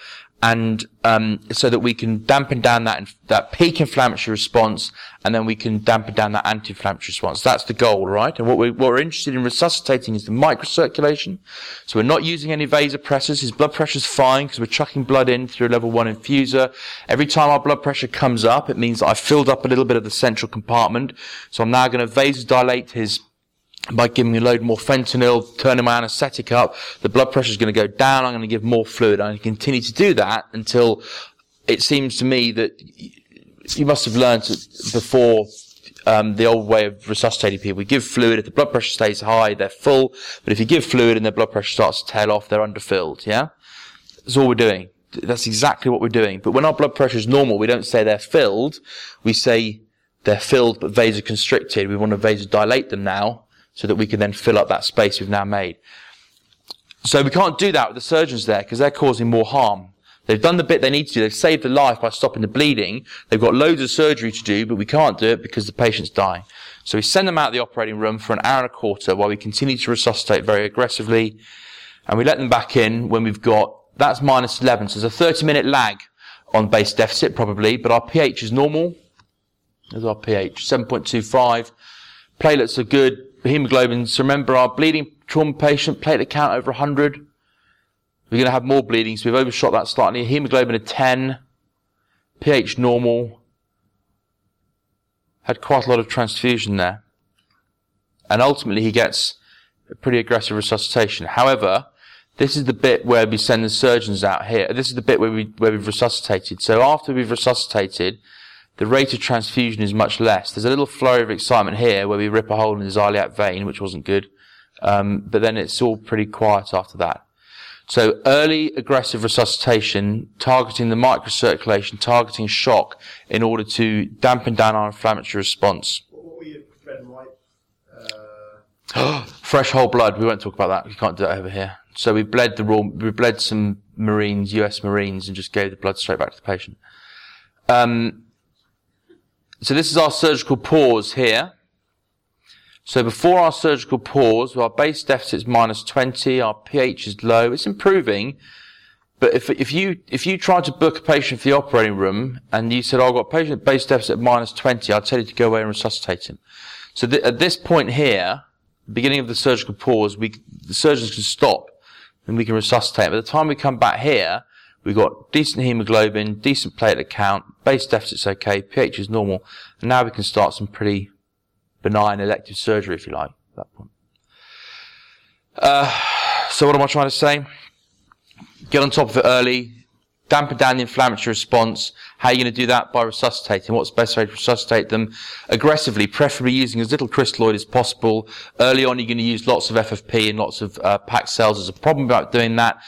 and um, so that we can dampen down that that peak inflammatory response, and then we can dampen down that anti-inflammatory response. That's the goal, right? And what, we, what we're interested in resuscitating is the microcirculation. So we're not using any vasopressors. His blood pressure's fine because we're chucking blood in through a level one infuser. Every time our blood pressure comes up, it means that I've filled up a little bit of the central compartment. So I'm now going to vasodilate his by giving me a load more fentanyl, turning my anesthetic up, the blood pressure is going to go down. I'm going to give more fluid. I'm going to continue to do that until it seems to me that you must have learned before um, the old way of resuscitating people. We give fluid. If the blood pressure stays high, they're full. But if you give fluid and their blood pressure starts to tail off, they're underfilled. Yeah? That's all we're doing. That's exactly what we're doing. But when our blood pressure is normal, we don't say they're filled. We say they're filled but vasoconstricted. We want to vasodilate them now so that we can then fill up that space we've now made. So we can't do that with the surgeons there because they're causing more harm. They've done the bit they need to do. They've saved the life by stopping the bleeding. They've got loads of surgery to do, but we can't do it because the patient's dying. So we send them out of the operating room for an hour and a quarter while we continue to resuscitate very aggressively. And we let them back in when we've got, that's minus 11. So there's a 30 minute lag on base deficit probably, but our pH is normal. There's our pH, 7.25. Platelets are good hemoglobin. So remember our bleeding trauma patient, platelet count over 100. We're going to have more bleeding, so we've overshot that slightly. Hemoglobin of 10. pH normal. Had quite a lot of transfusion there. And ultimately he gets a pretty aggressive resuscitation. However, this is the bit where we send the surgeons out here. This is the bit where we where we've resuscitated. So after we've resuscitated, the rate of transfusion is much less. There's a little flurry of excitement here where we rip a hole in his iliac vein, which wasn't good. Um, but then it's all pretty quiet after that. So early aggressive resuscitation, targeting the microcirculation, targeting shock in order to dampen down our inflammatory response. What were your red and white? Uh... Fresh whole blood. We won't talk about that. We can't do that over here. So we bled the raw, we bled some Marines, US Marines, and just gave the blood straight back to the patient. Um, so this is our surgical pause here. So before our surgical pause, our base deficit is minus 20, our pH is low, it's improving. But if, if you, if you try to book a patient for the operating room and you said, oh, I've got a patient base deficit minus 20, I'd tell you to go away and resuscitate him. So th- at this point here, beginning of the surgical pause, we, the surgeons can stop and we can resuscitate. By the time we come back here, We've got decent hemoglobin, decent platelet count, base deficit's okay, pH is normal, and now we can start some pretty benign elective surgery, if you like, at that point. Uh, so what am I trying to say? Get on top of it early, dampen down the inflammatory response. How are you going to do that? By resuscitating. What's the best way to resuscitate them? Aggressively, preferably using as little crystalloid as possible. Early on, you're going to use lots of FFP and lots of uh, packed cells. There's a problem about doing that.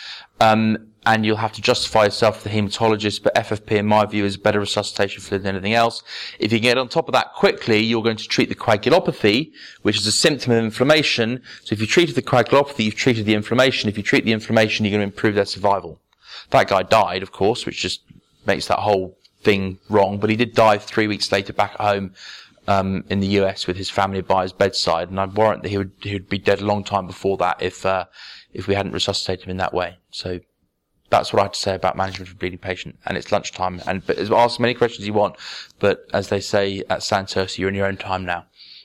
Um, and you'll have to justify yourself to the hematologist, but FFP, in my view, is a better resuscitation fluid than anything else. If you get on top of that quickly, you're going to treat the coagulopathy, which is a symptom of inflammation. So if you treated the coagulopathy, you've treated the inflammation. If you treat the inflammation, you're going to improve their survival. That guy died, of course, which just makes that whole thing wrong, but he did die three weeks later back at home um, in the US with his family by his bedside, and I warrant that he would he would be dead a long time before that if uh, if we hadn't resuscitated him in that way. So that's what I have to say about management of bleeding patient. And it's lunchtime. And but ask as many questions you want. But as they say at Santos, you're in your own time now.